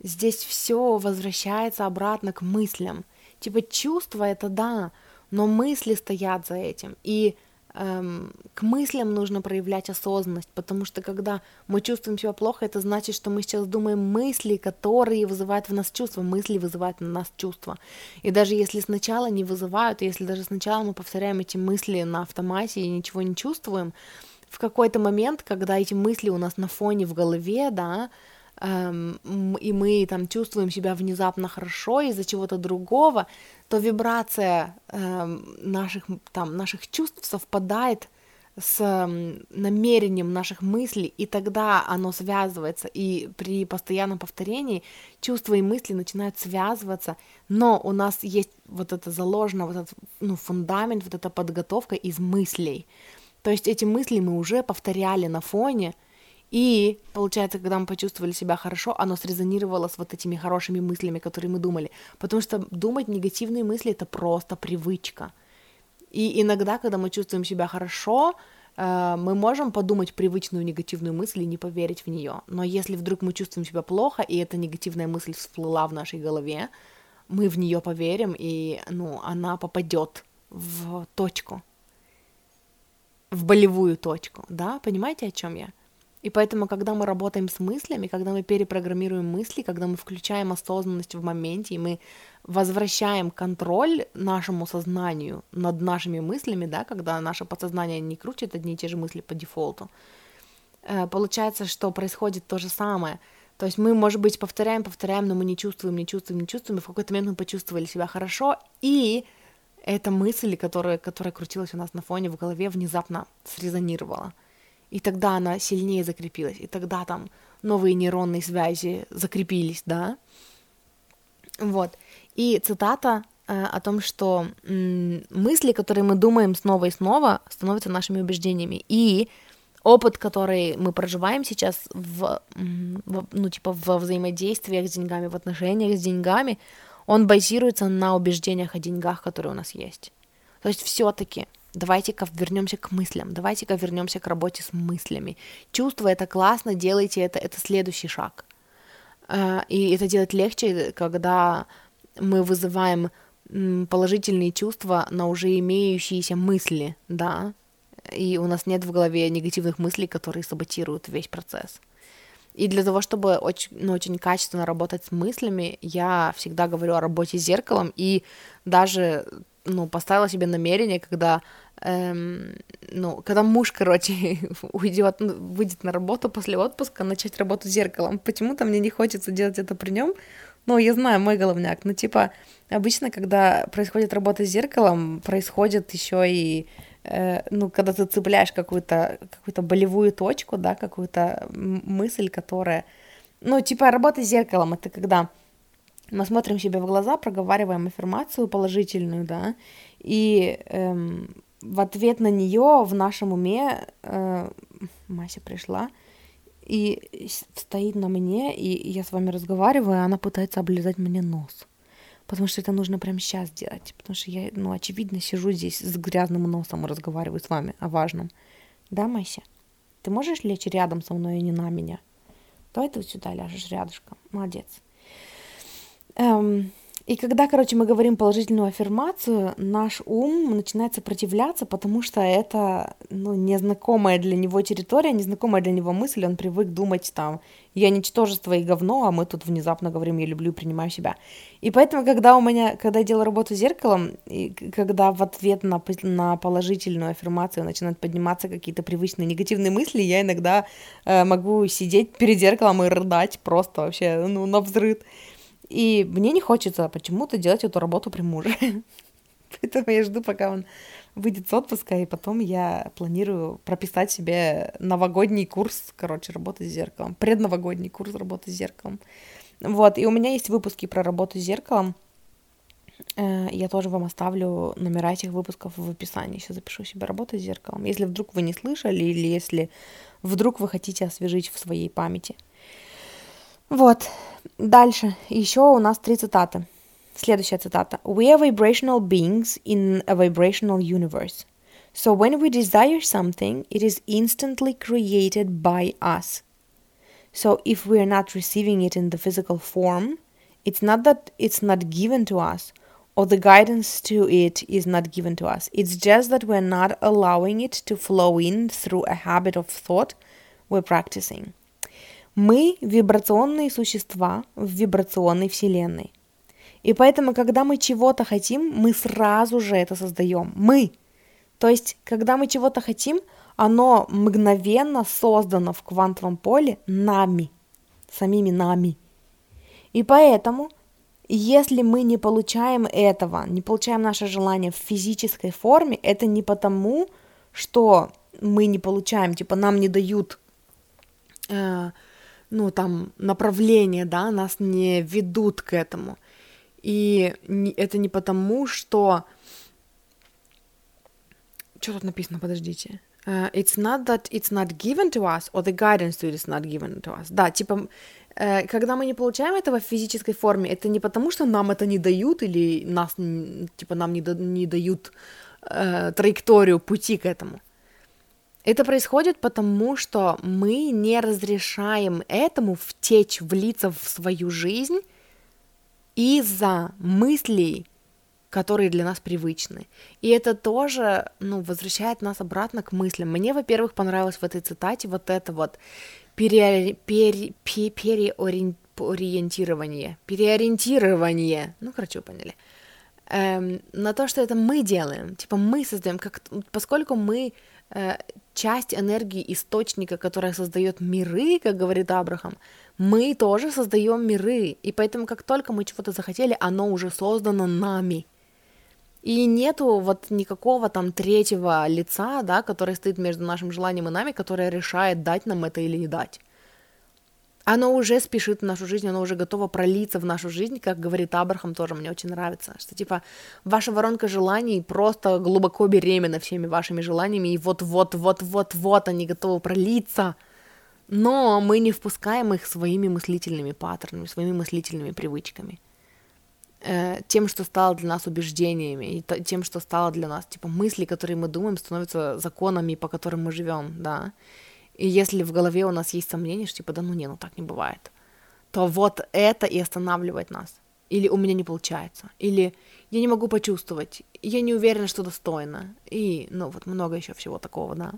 здесь все возвращается обратно к мыслям. Типа чувства это да, но мысли стоят за этим. И эм, к мыслям нужно проявлять осознанность, потому что когда мы чувствуем себя плохо, это значит, что мы сейчас думаем мысли, которые вызывают в нас чувства. Мысли вызывают в нас чувства. И даже если сначала не вызывают, если даже сначала мы повторяем эти мысли на автомате и ничего не чувствуем, в какой-то момент, когда эти мысли у нас на фоне в голове, да, эм, и мы там чувствуем себя внезапно хорошо из-за чего-то другого, то вибрация эм, наших, там, наших чувств совпадает с намерением наших мыслей, и тогда оно связывается, и при постоянном повторении чувства и мысли начинают связываться, но у нас есть вот это заложено, вот этот ну, фундамент, вот эта подготовка из мыслей. То есть эти мысли мы уже повторяли на фоне, и получается, когда мы почувствовали себя хорошо, оно срезонировало с вот этими хорошими мыслями, которые мы думали. Потому что думать негативные мысли это просто привычка. И иногда, когда мы чувствуем себя хорошо, э, мы можем подумать привычную негативную мысль и не поверить в нее. Но если вдруг мы чувствуем себя плохо, и эта негативная мысль всплыла в нашей голове, мы в нее поверим, и ну, она попадет в точку в болевую точку, да, понимаете, о чем я? И поэтому, когда мы работаем с мыслями, когда мы перепрограммируем мысли, когда мы включаем осознанность в моменте, и мы возвращаем контроль нашему сознанию над нашими мыслями, да, когда наше подсознание не крутит одни и те же мысли по дефолту, э, получается, что происходит то же самое. То есть мы, может быть, повторяем, повторяем, но мы не чувствуем, не чувствуем, не чувствуем, и в какой-то момент мы почувствовали себя хорошо, и эта мысль, которая, которая крутилась у нас на фоне в голове, внезапно срезонировала. И тогда она сильнее закрепилась, и тогда там новые нейронные связи закрепились, да. Вот. И цитата э, о том, что м, мысли, которые мы думаем снова и снова, становятся нашими убеждениями. И опыт, который мы проживаем сейчас в, в ну, типа, во взаимодействиях с деньгами, в отношениях с деньгами, он базируется на убеждениях о деньгах, которые у нас есть. То есть все-таки давайте-ка вернемся к мыслям, давайте-ка вернемся к работе с мыслями. Чувство это классно, делайте это, это следующий шаг. Э, и это делать легче, когда мы вызываем положительные чувства на уже имеющиеся мысли, да, и у нас нет в голове негативных мыслей, которые саботируют весь процесс. И для того, чтобы очень, ну, очень качественно работать с мыслями, я всегда говорю о работе с зеркалом и даже ну, поставила себе намерение, когда, эм, ну, когда муж, короче, уйдет, ну, выйдет на работу после отпуска, начать работу зеркалом. Почему-то мне не хочется делать это при нем, ну, я знаю, мой головняк, ну, типа, обычно, когда происходит работа с зеркалом, происходит еще и Э, ну, когда ты цепляешь какую-то какую болевую точку, да, какую-то мысль, которая, ну, типа работа с зеркалом, это когда мы смотрим себе в глаза, проговариваем аффирмацию положительную, да, и эм, в ответ на нее в нашем уме э, Мася пришла и стоит на мне, и я с вами разговариваю, и она пытается облизать мне нос потому что это нужно прямо сейчас делать, потому что я, ну, очевидно, сижу здесь с грязным носом и разговариваю с вами о важном. Да, Мася? Ты можешь лечь рядом со мной и не на меня? Давай ты вот сюда ляжешь рядышком. Молодец. Эм, и когда, короче, мы говорим положительную аффирмацию, наш ум начинает сопротивляться, потому что это ну, незнакомая для него территория, незнакомая для него мысль, он привык думать там, я ничтожество и говно, а мы тут внезапно говорим, я люблю и принимаю себя. И поэтому, когда у меня, когда я делаю работу с зеркалом, и когда в ответ на, на положительную аффирмацию начинают подниматься какие-то привычные негативные мысли, я иногда э, могу сидеть перед зеркалом и рыдать просто вообще, ну, на взрыв. И мне не хочется почему-то делать эту работу при муже. Поэтому я жду, пока он выйдет с отпуска, и потом я планирую прописать себе новогодний курс, короче, работы с зеркалом, предновогодний курс работы с зеркалом. Вот, и у меня есть выпуски про работу с зеркалом. Э, я тоже вам оставлю номера этих выпусков в описании. Сейчас запишу себе работу с зеркалом. Если вдруг вы не слышали, или если вдруг вы хотите освежить в своей памяти. Вот. Дальше. Еще у нас три цитаты. Следующая цитата. We are vibrational beings in a vibrational universe. So when we desire something, it is instantly created by us. So if we are not receiving it in the physical form, it's not that it's not given to us or the guidance to it is not given to us. It's just that we're not allowing it to flow in through a habit of thought we're practicing. Мы вибрационные существа в вибрационной вселенной. И поэтому, когда мы чего-то хотим, мы сразу же это создаем. Мы. То есть, когда мы чего-то хотим, оно мгновенно создано в квантовом поле нами, самими нами. И поэтому, если мы не получаем этого, не получаем наше желание в физической форме, это не потому, что мы не получаем, типа нам не дают э, ну, там, направление, да, нас не ведут к этому. И это не потому, что... Что тут написано, подождите. Uh, it's not that it's not given to us, or the guidance to it is not given to us. Да, типа, э, когда мы не получаем этого в физической форме, это не потому, что нам это не дают, или нас, типа, нам не, да, не дают э, траекторию пути к этому. Это происходит потому, что мы не разрешаем этому втечь, влиться в свою жизнь из-за мыслей, которые для нас привычны. И это тоже, ну, возвращает нас обратно к мыслям. Мне, во-первых, понравилось в этой цитате вот это вот пере, пере, пере, переориентирование, переориентирование, ну, короче, вы поняли, эм, на то, что это мы делаем, типа мы создаем, как, поскольку мы Э, часть энергии источника, которая создает миры, как говорит Абрахам, мы тоже создаем миры. И поэтому, как только мы чего-то захотели, оно уже создано нами. И нету вот никакого там третьего лица, да, который стоит между нашим желанием и нами, которое решает, дать нам это или не дать. Оно уже спешит в нашу жизнь, оно уже готово пролиться в нашу жизнь, как говорит Абрахам, тоже мне очень нравится, что типа ваша воронка желаний просто глубоко беременна всеми вашими желаниями, и вот-вот-вот-вот-вот они готовы пролиться, но мы не впускаем их своими мыслительными паттернами, своими мыслительными привычками, э, тем, что стало для нас убеждениями, и тем, что стало для нас, типа мысли, которые мы думаем, становятся законами, по которым мы живем, да, и если в голове у нас есть сомнения, что типа, да ну не, ну так не бывает, то вот это и останавливает нас. Или у меня не получается, или я не могу почувствовать, я не уверена, что достойна, и, ну, вот много еще всего такого, да.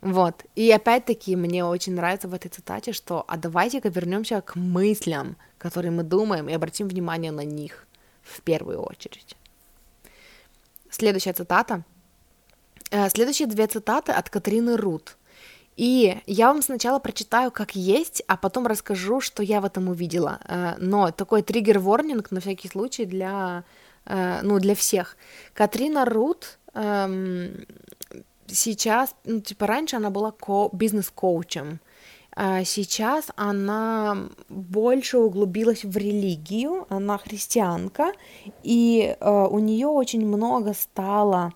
Вот, и опять-таки мне очень нравится в этой цитате, что «а давайте-ка вернемся к мыслям, которые мы думаем, и обратим внимание на них в первую очередь». Следующая цитата. Э, следующие две цитаты от Катрины Рут. И я вам сначала прочитаю как есть, а потом расскажу, что я в этом увидела. Э, но такой триггер-ворнинг на всякий случай для, э, ну, для всех. Катрина Рут эм, сейчас, ну, типа раньше она была ко- бизнес-коучем, а сейчас она больше углубилась в религию, она христианка, и э, у нее очень много стало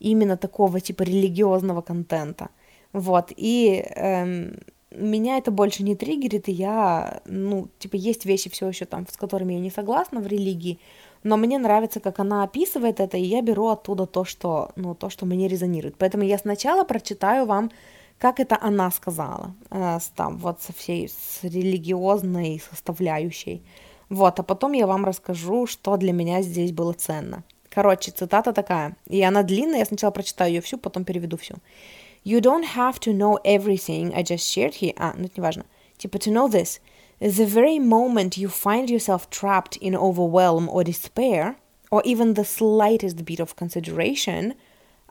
именно такого типа религиозного контента. Вот, и эм, меня это больше не триггерит, и я, ну, типа, есть вещи все еще там, с которыми я не согласна в религии, но мне нравится, как она описывает это, и я беру оттуда то, что, ну, то, что мне резонирует. Поэтому я сначала прочитаю вам, как это она сказала, э, с, там, вот со всей, с религиозной составляющей. Вот, а потом я вам расскажу, что для меня здесь было ценно. Короче, цитата такая, и она длинная, я сначала прочитаю ее всю, потом переведу всю. You don't have to know everything I just shared here. А, ну это не важно. Типа, to know this. The very moment you find yourself trapped in overwhelm or despair, or even the slightest bit of consideration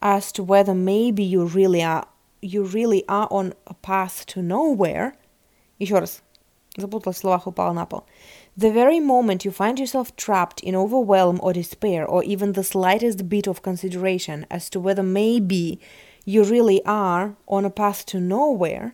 as to whether maybe you really are you really are on a path to nowhere. Еще раз. Запуталась в словах, упала на пол. The very moment you find yourself trapped in overwhelm or despair, or even the slightest bit of consideration as to whether maybe you really are on a path to nowhere,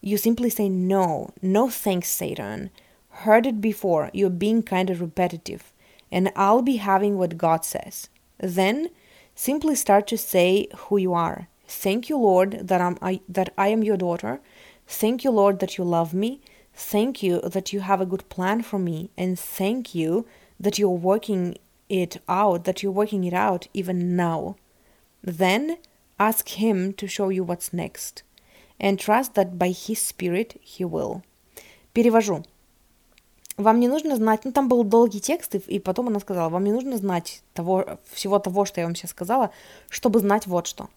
you simply say no, no thanks, Satan. Heard it before, you're being kind of repetitive, and I'll be having what God says. Then simply start to say who you are. Thank you, Lord, that, I'm, I, that I am your daughter. Thank you, Lord, that you love me. Thank you that you have a good plan for me. And thank you that you're working it out, that you're working it out even now. Then Ask Him to show you what's next. And trust that by His Spirit He will. Перевожу. Вам не нужно знать, ну там был долгий текст, и, потом она сказала, вам не нужно знать того, всего того, что я вам сейчас сказала, чтобы знать вот что.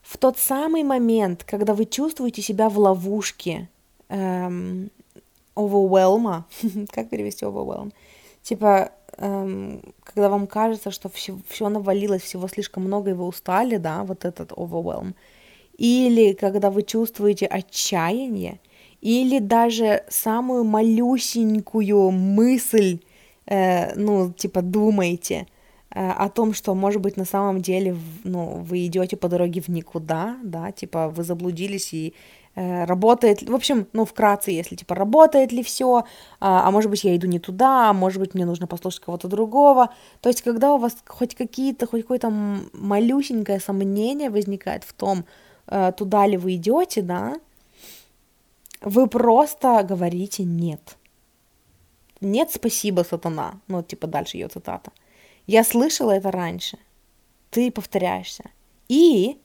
В тот самый момент, когда вы чувствуете себя в ловушке эм, overwhelm, как перевести overwhelm? Типа когда вам кажется, что все, все навалилось, всего слишком много, и вы устали, да, вот этот overwhelm, или когда вы чувствуете отчаяние, или даже самую малюсенькую мысль, э, ну, типа, думаете э, о том, что, может быть, на самом деле, ну, вы идете по дороге в никуда, да, типа, вы заблудились и работает, в общем, ну, вкратце, если, типа, работает ли все, а, а может быть, я иду не туда, а может быть, мне нужно послушать кого-то другого. То есть, когда у вас хоть какие-то, хоть какое-то малюсенькое сомнение возникает в том, э, туда ли вы идете, да, вы просто говорите «нет». «Нет, спасибо, сатана». Ну, типа, дальше ее цитата. «Я слышала это раньше». Ты повторяешься. И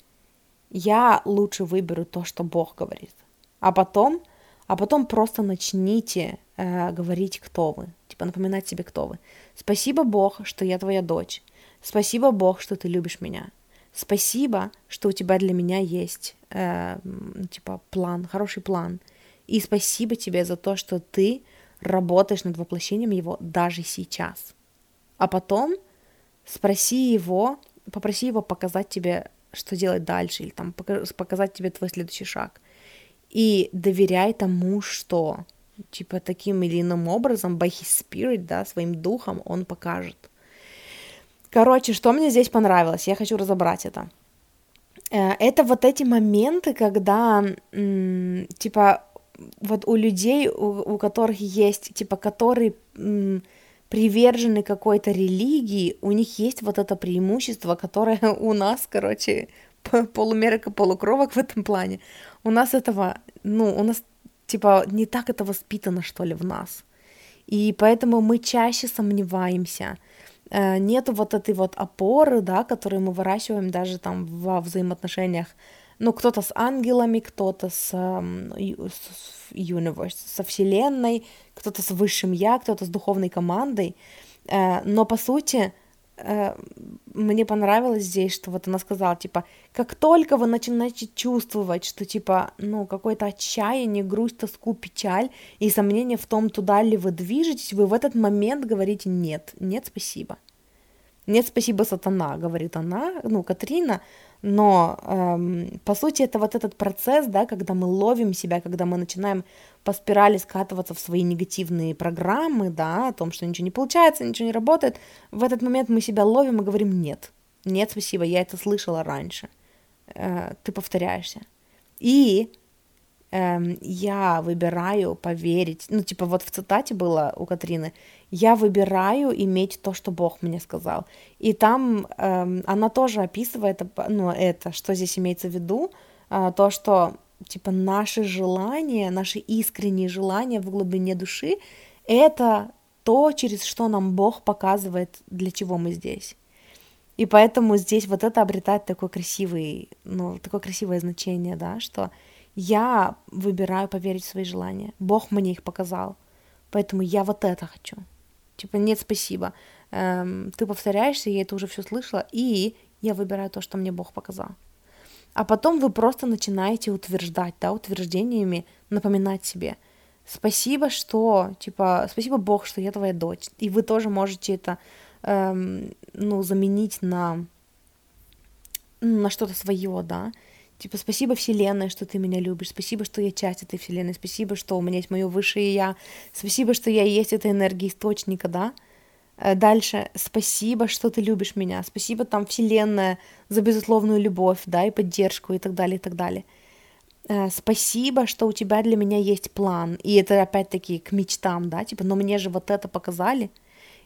я лучше выберу то, что Бог говорит. А потом, а потом просто начните э, говорить, кто вы. Типа напоминать себе, кто вы. Спасибо, Бог, что я твоя дочь. Спасибо, Бог, что ты любишь меня. Спасибо, что у тебя для меня есть э, типа план, хороший план. И спасибо тебе за то, что ты работаешь над воплощением его даже сейчас. А потом спроси его, попроси его показать тебе что делать дальше, или там показать тебе твой следующий шаг. И доверяй тому, что типа таким или иным образом, by his spirit, да, своим духом он покажет. Короче, что мне здесь понравилось, я хочу разобрать это. Э, это вот эти моменты, когда, типа, вот у людей, у, у которых есть, типа, которые привержены какой-то религии, у них есть вот это преимущество, которое у нас, короче, полумерок и полукровок в этом плане. У нас этого, ну, у нас, типа, не так это воспитано, что ли, в нас. И поэтому мы чаще сомневаемся, э, нету вот этой вот опоры, да, которую мы выращиваем даже там во взаимоотношениях ну, кто-то с ангелами, кто-то с, с universe, со вселенной, кто-то с высшим я, кто-то с духовной командой, э, но по сути э, мне понравилось здесь, что вот она сказала, типа, как только вы начинаете чувствовать, что, типа, ну, какое-то отчаяние, грусть, тоску, печаль и сомнение в том, туда ли вы движетесь, вы в этот момент говорите «нет, нет, спасибо». «Нет, спасибо, сатана», говорит она, ну, Катрина, но эм, по сути это вот этот процесс, да, когда мы ловим себя, когда мы начинаем по спирали скатываться в свои негативные программы, да, о том, что ничего не получается, ничего не работает, в этот момент мы себя ловим и говорим нет, нет, спасибо, я это слышала раньше, э, ты повторяешься. И эм, я выбираю поверить, ну типа вот в цитате было у Катрины, я выбираю иметь то, что Бог мне сказал. И там эм, она тоже описывает, ну, это, что здесь имеется в виду, э, то, что, типа, наши желания, наши искренние желания в глубине души, это то, через что нам Бог показывает, для чего мы здесь. И поэтому здесь вот это обретает такой красивый, ну, такое красивое значение, да, что я выбираю поверить в свои желания. Бог мне их показал. Поэтому я вот это хочу. Типа, нет, спасибо. Эм, ты повторяешься, я это уже все слышала, и я выбираю то, что мне Бог показал. А потом вы просто начинаете утверждать, да, утверждениями напоминать себе. Спасибо, что, типа, спасибо Бог, что я твоя дочь. И вы тоже можете это, эм, ну, заменить на, на что-то свое, да. Типа, спасибо Вселенной, что ты меня любишь, спасибо, что я часть этой Вселенной, спасибо, что у меня есть мое высшее Я, спасибо, что я есть эта энергия источника, да. Э, дальше, спасибо, что ты любишь меня, спасибо там Вселенная за безусловную любовь, да, и поддержку и так далее, и так далее. Э, спасибо, что у тебя для меня есть план. И это опять-таки к мечтам, да, типа, но мне же вот это показали.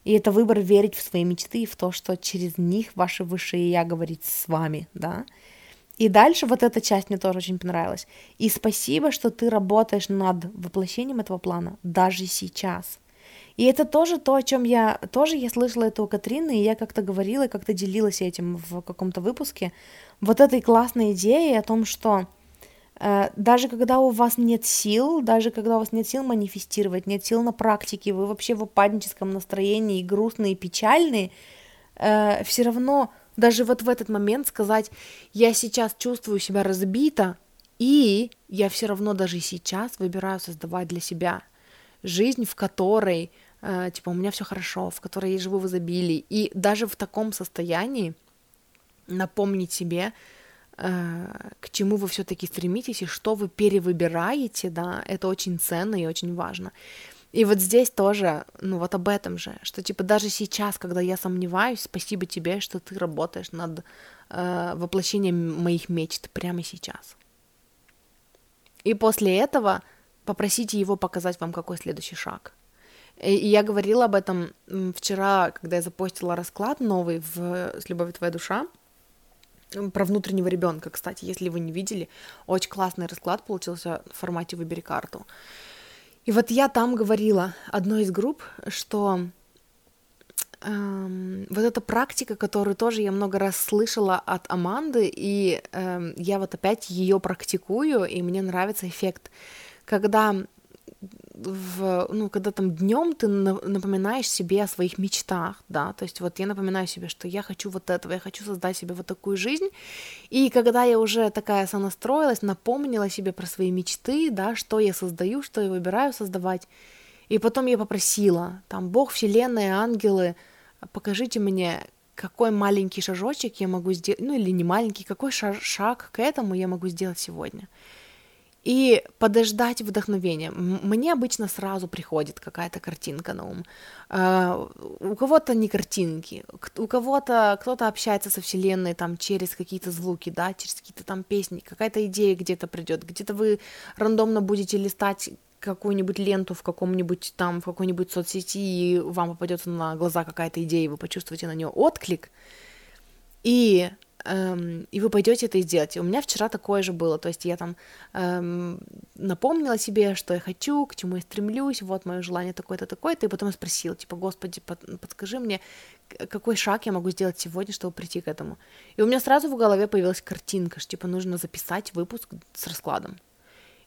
И это выбор верить в свои мечты и в то, что через них ваше высшее я говорит с вами, да. И дальше вот эта часть мне тоже очень понравилась. И спасибо, что ты работаешь над воплощением этого плана даже сейчас. И это тоже то, о чем я тоже я слышала это у Катрины, и я как-то говорила, как-то делилась этим в каком-то выпуске. Вот этой классной идеей о том, что э, даже когда у вас нет сил, даже когда у вас нет сил манифестировать, нет сил на практике, вы вообще в упадническом настроении, грустные, печальные, э, все равно даже вот в этот момент сказать, я сейчас чувствую себя разбито, и я все равно даже сейчас выбираю создавать для себя жизнь, в которой, э, типа, у меня все хорошо, в которой я живу в изобилии. И даже в таком состоянии напомнить себе, э, к чему вы все-таки стремитесь и что вы перевыбираете, да, это очень ценно и очень важно. И вот здесь тоже, ну вот об этом же, что типа даже сейчас, когда я сомневаюсь, спасибо тебе, что ты работаешь над э, воплощением моих мечт прямо сейчас. И после этого попросите его показать вам, какой следующий шаг. И, я говорила об этом вчера, когда я запостила расклад новый в «С любовью твоя душа», про внутреннего ребенка, кстати, если вы не видели, очень классный расклад получился в формате «Выбери карту». И вот я там говорила одной из групп, что эм, вот эта практика, которую тоже я много раз слышала от Аманды, и эм, я вот опять ее практикую, и мне нравится эффект, когда в, ну, когда там днем ты напоминаешь себе о своих мечтах, да, то есть вот я напоминаю себе, что я хочу вот этого, я хочу создать себе вот такую жизнь, и когда я уже такая сонастроилась, напомнила себе про свои мечты, да, что я создаю, что я выбираю создавать, и потом я попросила, там, Бог, Вселенная, ангелы, покажите мне, какой маленький шажочек я могу сделать, ну или не маленький, какой шаг к этому я могу сделать сегодня. И подождать вдохновения. Мне обычно сразу приходит какая-то картинка на ум. Uh, у кого-то не картинки, у кого-то кто-то общается со вселенной там через какие-то звуки, да, через какие-то там песни, какая-то идея где-то придет, где-то вы рандомно будете листать какую-нибудь ленту в каком-нибудь там, в какой-нибудь соцсети, и вам попадется на глаза какая-то идея, и вы почувствуете на нее отклик, и эм, и вы пойдете это сделать. У меня вчера такое же было, то есть я там эм, напомнила себе, что я хочу, к чему я стремлюсь, вот мое желание такое-то, такое-то, и потом я спросила, типа, Господи, под, подскажи мне, какой шаг я могу сделать сегодня, чтобы прийти к этому. И у меня сразу в голове появилась картинка, что, типа, нужно записать выпуск с раскладом.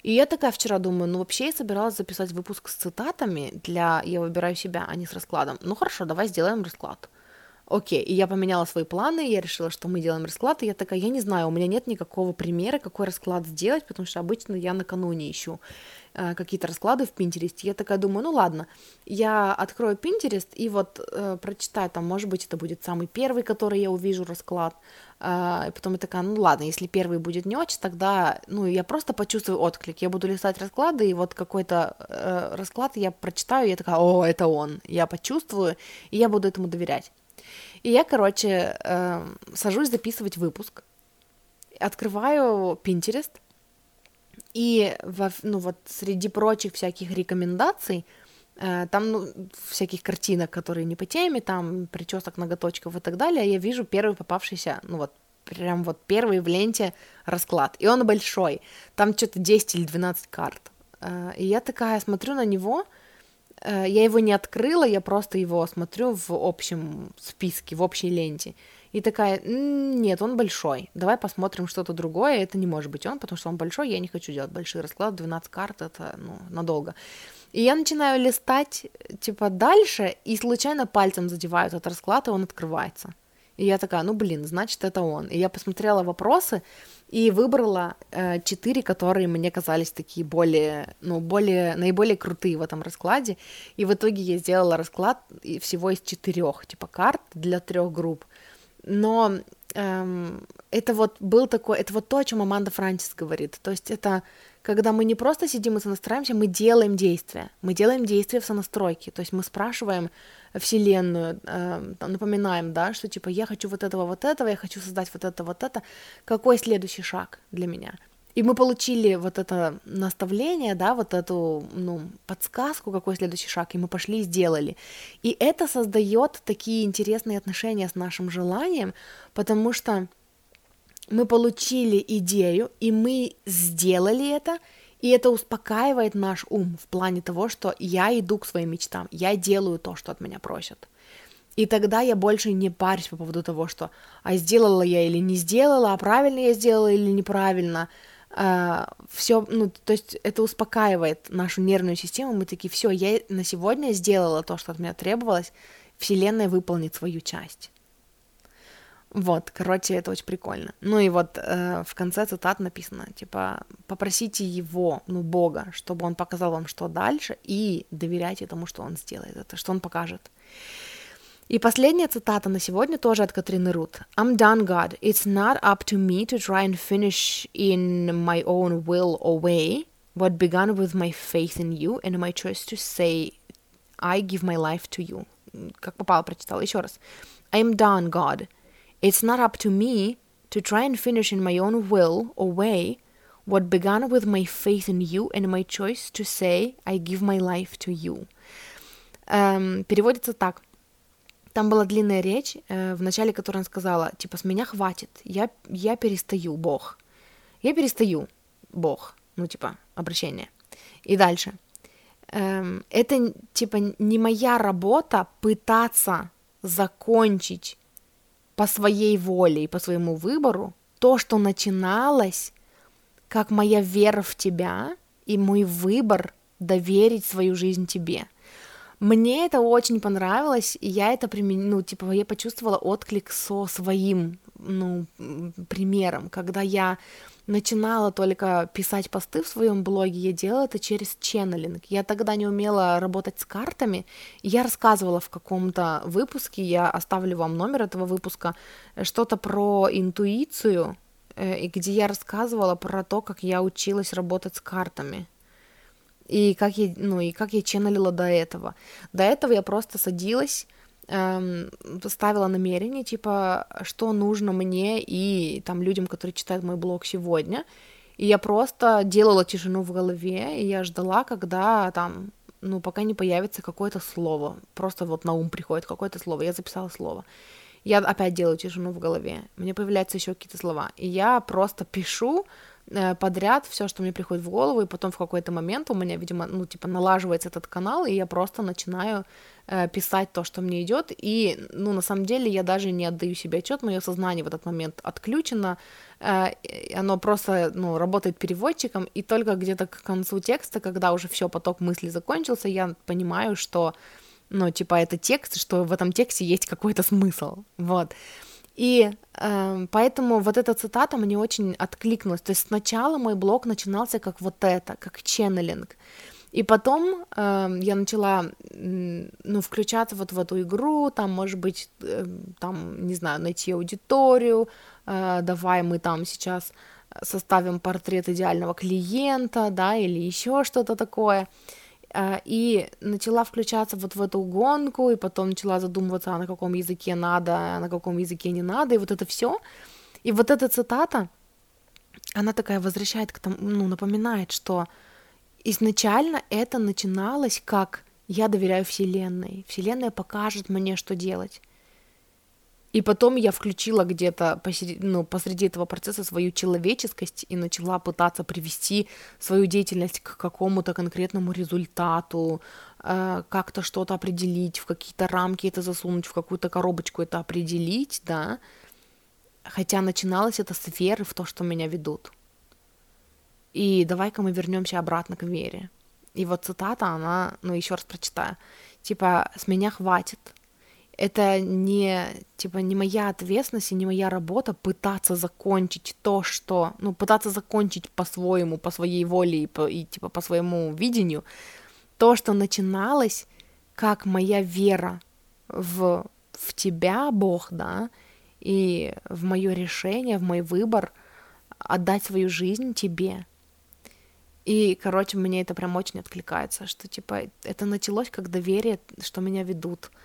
И я такая вчера думаю, ну вообще я собиралась записать выпуск с цитатами для «Я выбираю себя», а не с раскладом. Ну хорошо, давай сделаем расклад. Окей, и я поменяла свои планы, я решила, что мы делаем расклад, и я такая, я не знаю, у меня нет никакого примера, какой расклад сделать, потому что обычно я накануне ищу э, какие-то расклады в Пинтересте. Я такая думаю, ну ладно, я открою Пинтерест и вот э, прочитаю, там, может быть, это будет самый первый, который я увижу расклад, э, и потом я такая, ну ладно, если первый будет не очень, тогда, ну, я просто почувствую отклик, я буду листать расклады, и вот какой-то э, расклад я прочитаю, и я такая, о, это он, я почувствую, и я буду этому доверять. И я, короче, э, сажусь записывать выпуск, открываю Pinterest, и во, ну, вот среди прочих всяких рекомендаций, э, там ну, всяких картинок, которые не по теме, там причесок, ноготочков и так далее, я вижу первый попавшийся, ну вот прям вот первый в ленте расклад, и он большой, там что-то 10 или 12 карт. Э, и я такая смотрю на него, я его не открыла, я просто его смотрю в общем списке, в общей ленте. И такая, нет, он большой, давай посмотрим что-то другое, это не может быть он, потому что он большой, я не хочу делать большие расклады, 12 карт, это, ну, надолго. И я начинаю листать, типа, дальше, и случайно пальцем задеваю этот расклад, и он открывается. И я такая, ну, блин, значит, это он. И я посмотрела вопросы, и выбрала э, четыре, которые мне казались такие более, ну, более, наиболее крутые в этом раскладе, и в итоге я сделала расклад всего из четырех, типа, карт для трех групп, но эм, это вот был такой, это вот то, о чем Аманда Франсис говорит, то есть это когда мы не просто сидим и сонастраиваемся, мы делаем действия, мы делаем действия в сонастройке, то есть мы спрашиваем Вселенную, э, напоминаем, да, что типа я хочу вот этого, вот этого, я хочу создать вот это, вот это, какой следующий шаг для меня? И мы получили вот это наставление, да, вот эту, ну, подсказку, какой следующий шаг, и мы пошли и сделали. И это создает такие интересные отношения с нашим желанием, потому что мы получили идею, и мы сделали это, и это успокаивает наш ум в плане того, что я иду к своим мечтам, я делаю то, что от меня просят. И тогда я больше не парюсь по поводу того, что а сделала я или не сделала, а правильно я сделала или неправильно. Uh, все, ну, то есть это успокаивает нашу нервную систему. Мы такие, все, я на сегодня сделала то, что от меня требовалось. Вселенная выполнит свою часть. Вот, короче, это очень прикольно. Ну и вот э, в конце цитат написано, типа, попросите его, ну, Бога, чтобы он показал вам, что дальше, и доверяйте тому, что он сделает это, что он покажет. И последняя цитата на сегодня тоже от Катрины Рут. I'm done, God. It's not up to me to try and finish in my own will or way what began with my faith in you and my choice to say I give my life to you. Как попало, прочитала. Еще раз. I'm done, God. It's not up to me to try and finish in my own will or way what began with my faith in you and my choice to say I give my life to you. Эм, переводится так. Там была длинная речь, э, в начале которой она сказала, типа, с меня хватит, я, я перестаю, Бог. Я перестаю, Бог. Ну, типа, обращение. И дальше. Эм, это, типа, не моя работа пытаться закончить по своей воле и по своему выбору то, что начиналось как моя вера в тебя и мой выбор доверить свою жизнь тебе. Мне это очень понравилось, и я это применила, ну, типа, я почувствовала отклик со своим, ну, примером, когда я начинала только писать посты в своем блоге, я делала это через ченнелинг. Я тогда не умела работать с картами. Я рассказывала в каком-то выпуске, я оставлю вам номер этого выпуска, что-то про интуицию, э, и где я рассказывала про то, как я училась работать с картами. И как я, ну, и как я ченнелила до этого. До этого я просто садилась, эм, ставила намерение, типа, что нужно мне и там людям, которые читают мой блог сегодня. И я просто делала тишину в голове, и я ждала, когда там, ну, пока не появится какое-то слово. Просто вот на ум приходит какое-то слово. Я записала слово. Я опять делаю тишину в голове. Мне появляются еще какие-то слова. И я просто пишу, подряд все, что мне приходит в голову, и потом в какой-то момент у меня, видимо, ну, типа, налаживается этот канал, и я просто начинаю э, писать то, что мне идет, и, ну, на самом деле я даже не отдаю себе отчет, мое сознание в этот момент отключено, э, оно просто, ну, работает переводчиком, и только где-то к концу текста, когда уже все поток мыслей закончился, я понимаю, что, ну, типа, это текст, что в этом тексте есть какой-то смысл, вот. И э, поэтому вот эта цитата мне очень откликнулась. То есть сначала мой блог начинался как вот это, как ченнелинг. И потом э, я начала, ну, включаться вот в эту игру, там, может быть, э, там, не знаю, найти аудиторию, э, давай мы там сейчас составим портрет идеального клиента, да, или еще что-то такое. А, и начала включаться вот в эту гонку, и потом начала задумываться, а на каком языке надо, а на каком языке не надо, и вот это все. И вот эта цитата, она такая возвращает к тому, ну, напоминает, что изначально это начиналось как «я доверяю Вселенной», Вселенная покажет мне, что делать. И потом я включила где-то посреди, ну, посреди этого процесса свою человеческость и начала пытаться привести свою деятельность к какому-то конкретному результату, э, как-то что-то определить, в какие-то рамки это засунуть, в какую-то коробочку это определить, да. Хотя начиналось это с веры в то, что меня ведут. И давай-ка мы вернемся обратно к вере. И вот цитата, она, ну еще раз прочитаю, типа, с меня хватит, это не, типа, не моя ответственность и не моя работа пытаться закончить то, что, ну, пытаться закончить по-своему, по своей воле и, по, и типа, по своему видению, то, что начиналось как моя вера в, в тебя, Бог, да, и в мое решение, в мой выбор отдать свою жизнь тебе. И, короче, мне это прям очень откликается, что, типа, это началось как доверие, что меня ведут —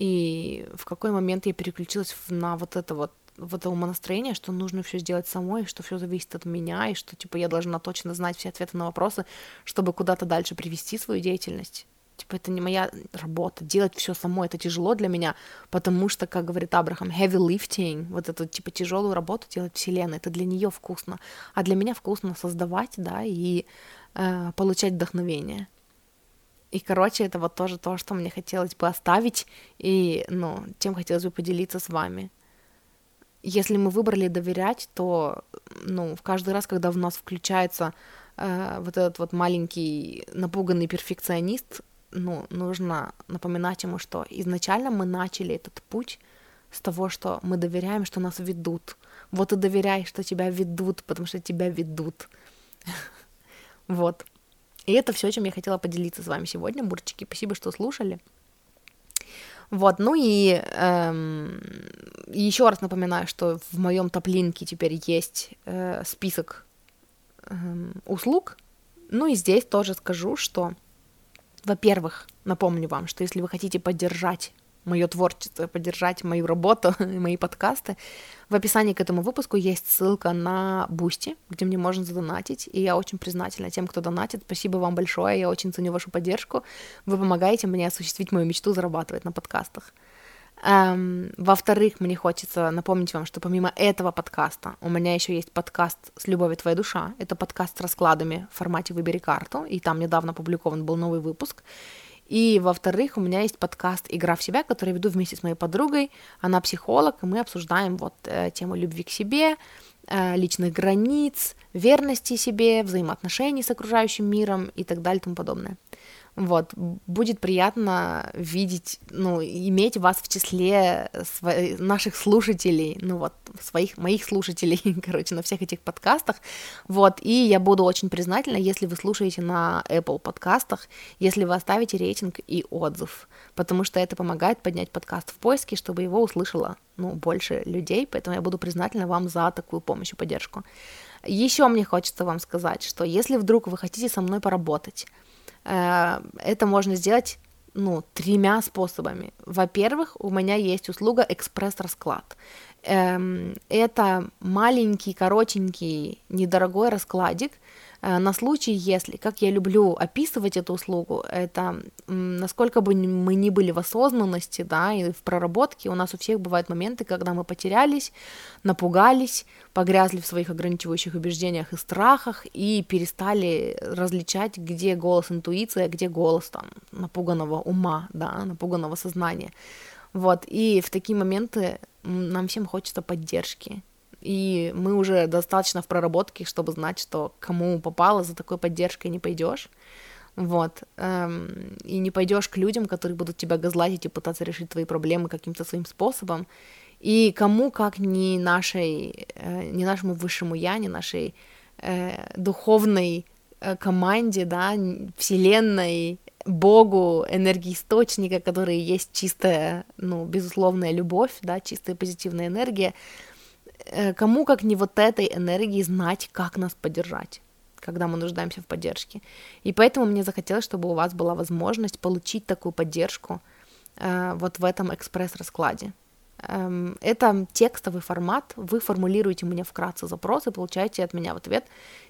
и в какой момент я переключилась на вот это вот в это умонастроение, что нужно все сделать самой, что все зависит от меня, и что, типа, я должна точно знать все ответы на вопросы, чтобы куда-то дальше привести свою деятельность. Типа, это не моя работа. Делать все самой, это тяжело для меня, потому что, как говорит Абрахам, heavy lifting, вот эту, типа, тяжелую работу делать Вселенная, это для нее вкусно. А для меня вкусно создавать, да, и э, получать вдохновение. И, короче, это вот тоже то, что мне хотелось бы оставить, и, ну, тем хотелось бы поделиться с вами. Если мы выбрали доверять, то, ну, в каждый раз, когда в нас включается э, вот этот вот маленький напуганный перфекционист, ну, нужно напоминать ему, что изначально мы начали этот путь с того, что мы доверяем, что нас ведут. Вот и доверяй, что тебя ведут, потому что тебя ведут. Вот. И это все, чем я хотела поделиться с вами сегодня, бурчики. Спасибо, что слушали. Вот, ну и эм, еще раз напоминаю, что в моем топлинке теперь есть э, список э, услуг. Ну и здесь тоже скажу, что, во-первых, напомню вам, что если вы хотите поддержать мое творчество, поддержать мою работу мои подкасты. В описании к этому выпуску есть ссылка на Boosty, где мне можно задонатить, и я очень признательна тем, кто донатит. Спасибо вам большое, я очень ценю вашу поддержку. Вы помогаете мне осуществить мою мечту зарабатывать на подкастах. Эм, во-вторых, мне хочется напомнить вам, что помимо этого подкаста у меня еще есть подкаст «С любовью твоя душа». Это подкаст с раскладами в формате «Выбери карту», и там недавно опубликован был новый выпуск. И, во-вторых, у меня есть подкаст «Игра в себя», который я веду вместе с моей подругой. Она психолог, и мы обсуждаем вот э, тему любви к себе, э, личных границ, верности себе, взаимоотношений с окружающим миром и так далее и тому подобное. Вот, будет приятно видеть, ну, иметь вас в числе сво- наших слушателей, ну вот, своих, моих слушателей, короче, на всех этих подкастах, вот, и я буду очень признательна, если вы слушаете на Apple подкастах, если вы оставите рейтинг и отзыв, потому что это помогает поднять подкаст в поиске, чтобы его услышало, ну, больше людей, поэтому я буду признательна вам за такую помощь и поддержку. Еще мне хочется вам сказать, что если вдруг вы хотите со мной поработать, это можно сделать ну, тремя способами. Во-первых, у меня есть услуга экспресс-расклад. Эм, это маленький, коротенький, недорогой раскладик, Э, на случай, если, как я люблю описывать эту услугу, это насколько бы мы ни были в осознанности, да, и в проработке, у нас у всех бывают моменты, когда мы потерялись, напугались, погрязли в своих ограничивающих убеждениях и страхах и перестали различать, где голос интуиции, а где голос там напуганного ума, да, напуганного сознания. Вот, и в такие моменты нам всем хочется поддержки, и мы уже достаточно в проработке, чтобы знать, что кому попало, за такой поддержкой не пойдешь. Вот. Эм, и не пойдешь к людям, которые будут тебя газлатить и пытаться решить твои проблемы каким-то своим способом. И кому, как не нашей, э, не нашему высшему я, не нашей э, духовной э, команде, да, вселенной, Богу, энергии источника, которые есть чистая, ну, безусловная любовь, да, чистая позитивная энергия, кому как не вот этой энергии знать, как нас поддержать когда мы нуждаемся в поддержке. И поэтому мне захотелось, чтобы у вас была возможность получить такую поддержку э, вот в этом экспресс-раскладе. Эм, это текстовый формат, вы формулируете мне вкратце запрос и получаете от меня в ответ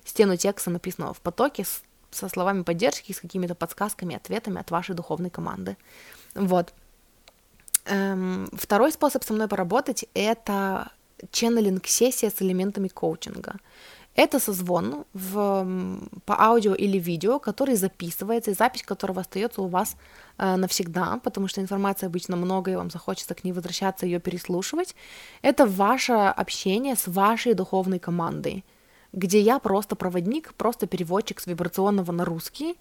стену текста, написанного в потоке, с, со словами поддержки, с какими-то подсказками, ответами от вашей духовной команды. Вот. Эм, второй способ со мной поработать — это ченнелинг-сессия с элементами коучинга. Это созвон в, по аудио или видео, который записывается, и запись которого остается у вас э, навсегда, потому что информации обычно много, и вам захочется к ней возвращаться, ее переслушивать. Это ваше общение с вашей духовной командой, где я просто проводник, просто переводчик с вибрационного на русский,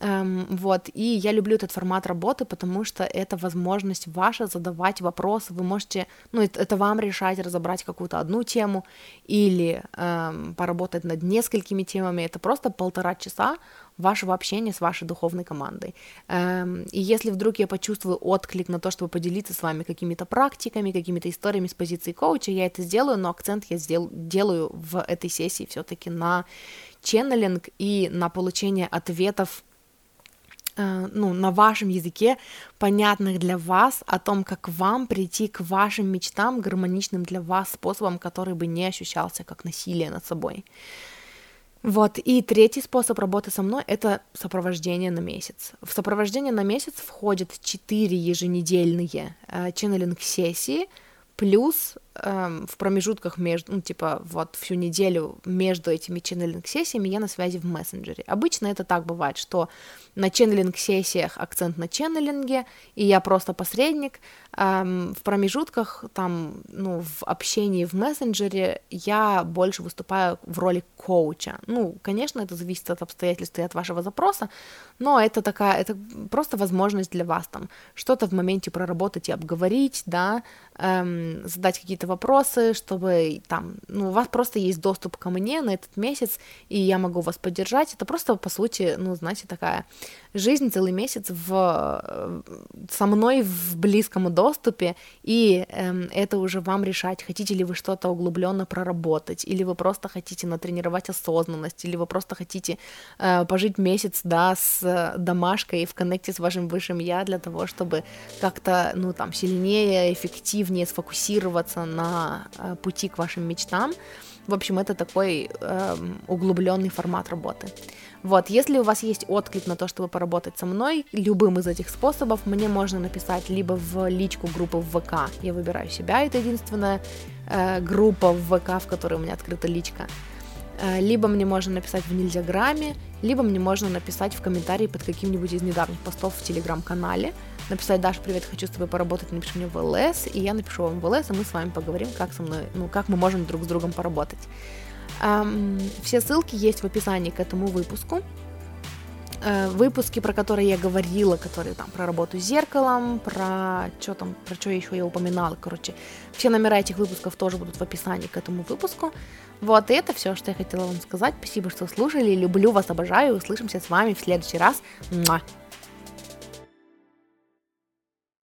вот, и я люблю этот формат работы, потому что это возможность ваша задавать вопросы, вы можете, ну, это, это вам решать, разобрать какую-то одну тему или эм, поработать над несколькими темами, это просто полтора часа вашего общения с вашей духовной командой. Эм, и если вдруг я почувствую отклик на то, чтобы поделиться с вами какими-то практиками, какими-то историями с позиции коуча, я это сделаю, но акцент я сдел- делаю в этой сессии все-таки на ченнелинг и на получение ответов ну, на вашем языке, понятных для вас, о том, как вам прийти к вашим мечтам, гармоничным для вас способом, который бы не ощущался как насилие над собой. Вот, и третий способ работы со мной — это сопровождение на месяц. В сопровождение на месяц входят четыре еженедельные э, ченнелинг-сессии, плюс эм, в промежутках между, ну, типа, вот всю неделю между этими ченнелинг-сессиями я на связи в мессенджере. Обычно это так бывает, что на ченнелинг-сессиях акцент на ченнелинге, и я просто посредник. Эм, в промежутках, там, ну, в общении в мессенджере я больше выступаю в роли коуча. Ну, конечно, это зависит от обстоятельств и от вашего запроса, но это такая, это просто возможность для вас там что-то в моменте проработать и обговорить, да, эм, задать какие-то вопросы, чтобы там, ну, у вас просто есть доступ ко мне на этот месяц, и я могу вас поддержать. Это просто, по сути, ну, знаете, такая жизнь целый месяц в, э, со мной в близком доступе, и эм, это уже вам решать, хотите ли вы что-то углубленно проработать, или вы просто хотите натренировать осознанность, или вы просто хотите э, пожить месяц, да, с домашкой в коннекте с вашим высшим я для того, чтобы как-то, ну, там, сильнее, эффективнее сфокусироваться на э, пути к вашим мечтам. В общем, это такой э, углубленный формат работы. Вот, если у вас есть отклик на то, чтобы поработать со мной, любым из этих способов, мне можно написать либо в личку группы в ВК, я выбираю себя, это единственная э, группа в ВК, в которой у меня открыта личка, э, либо мне можно написать в Нельзяграме, либо мне можно написать в комментарии под каким-нибудь из недавних постов в Телеграм-канале, написать, Даша, привет, хочу с тобой поработать, напиши мне в ЛС, и я напишу вам в ЛС, и мы с вами поговорим, как со мной, ну, как мы можем друг с другом поработать. Эм, все ссылки есть в описании к этому выпуску. э, выпуски, про которые я говорила, которые там про работу с зеркалом, про что там, про что еще я упоминала, короче, все номера этих выпусков тоже будут в описании к этому выпуску. Вот, и это все, что я хотела вам сказать. Спасибо, что слушали. Люблю вас, обожаю. Услышимся с вами в следующий раз. Муа.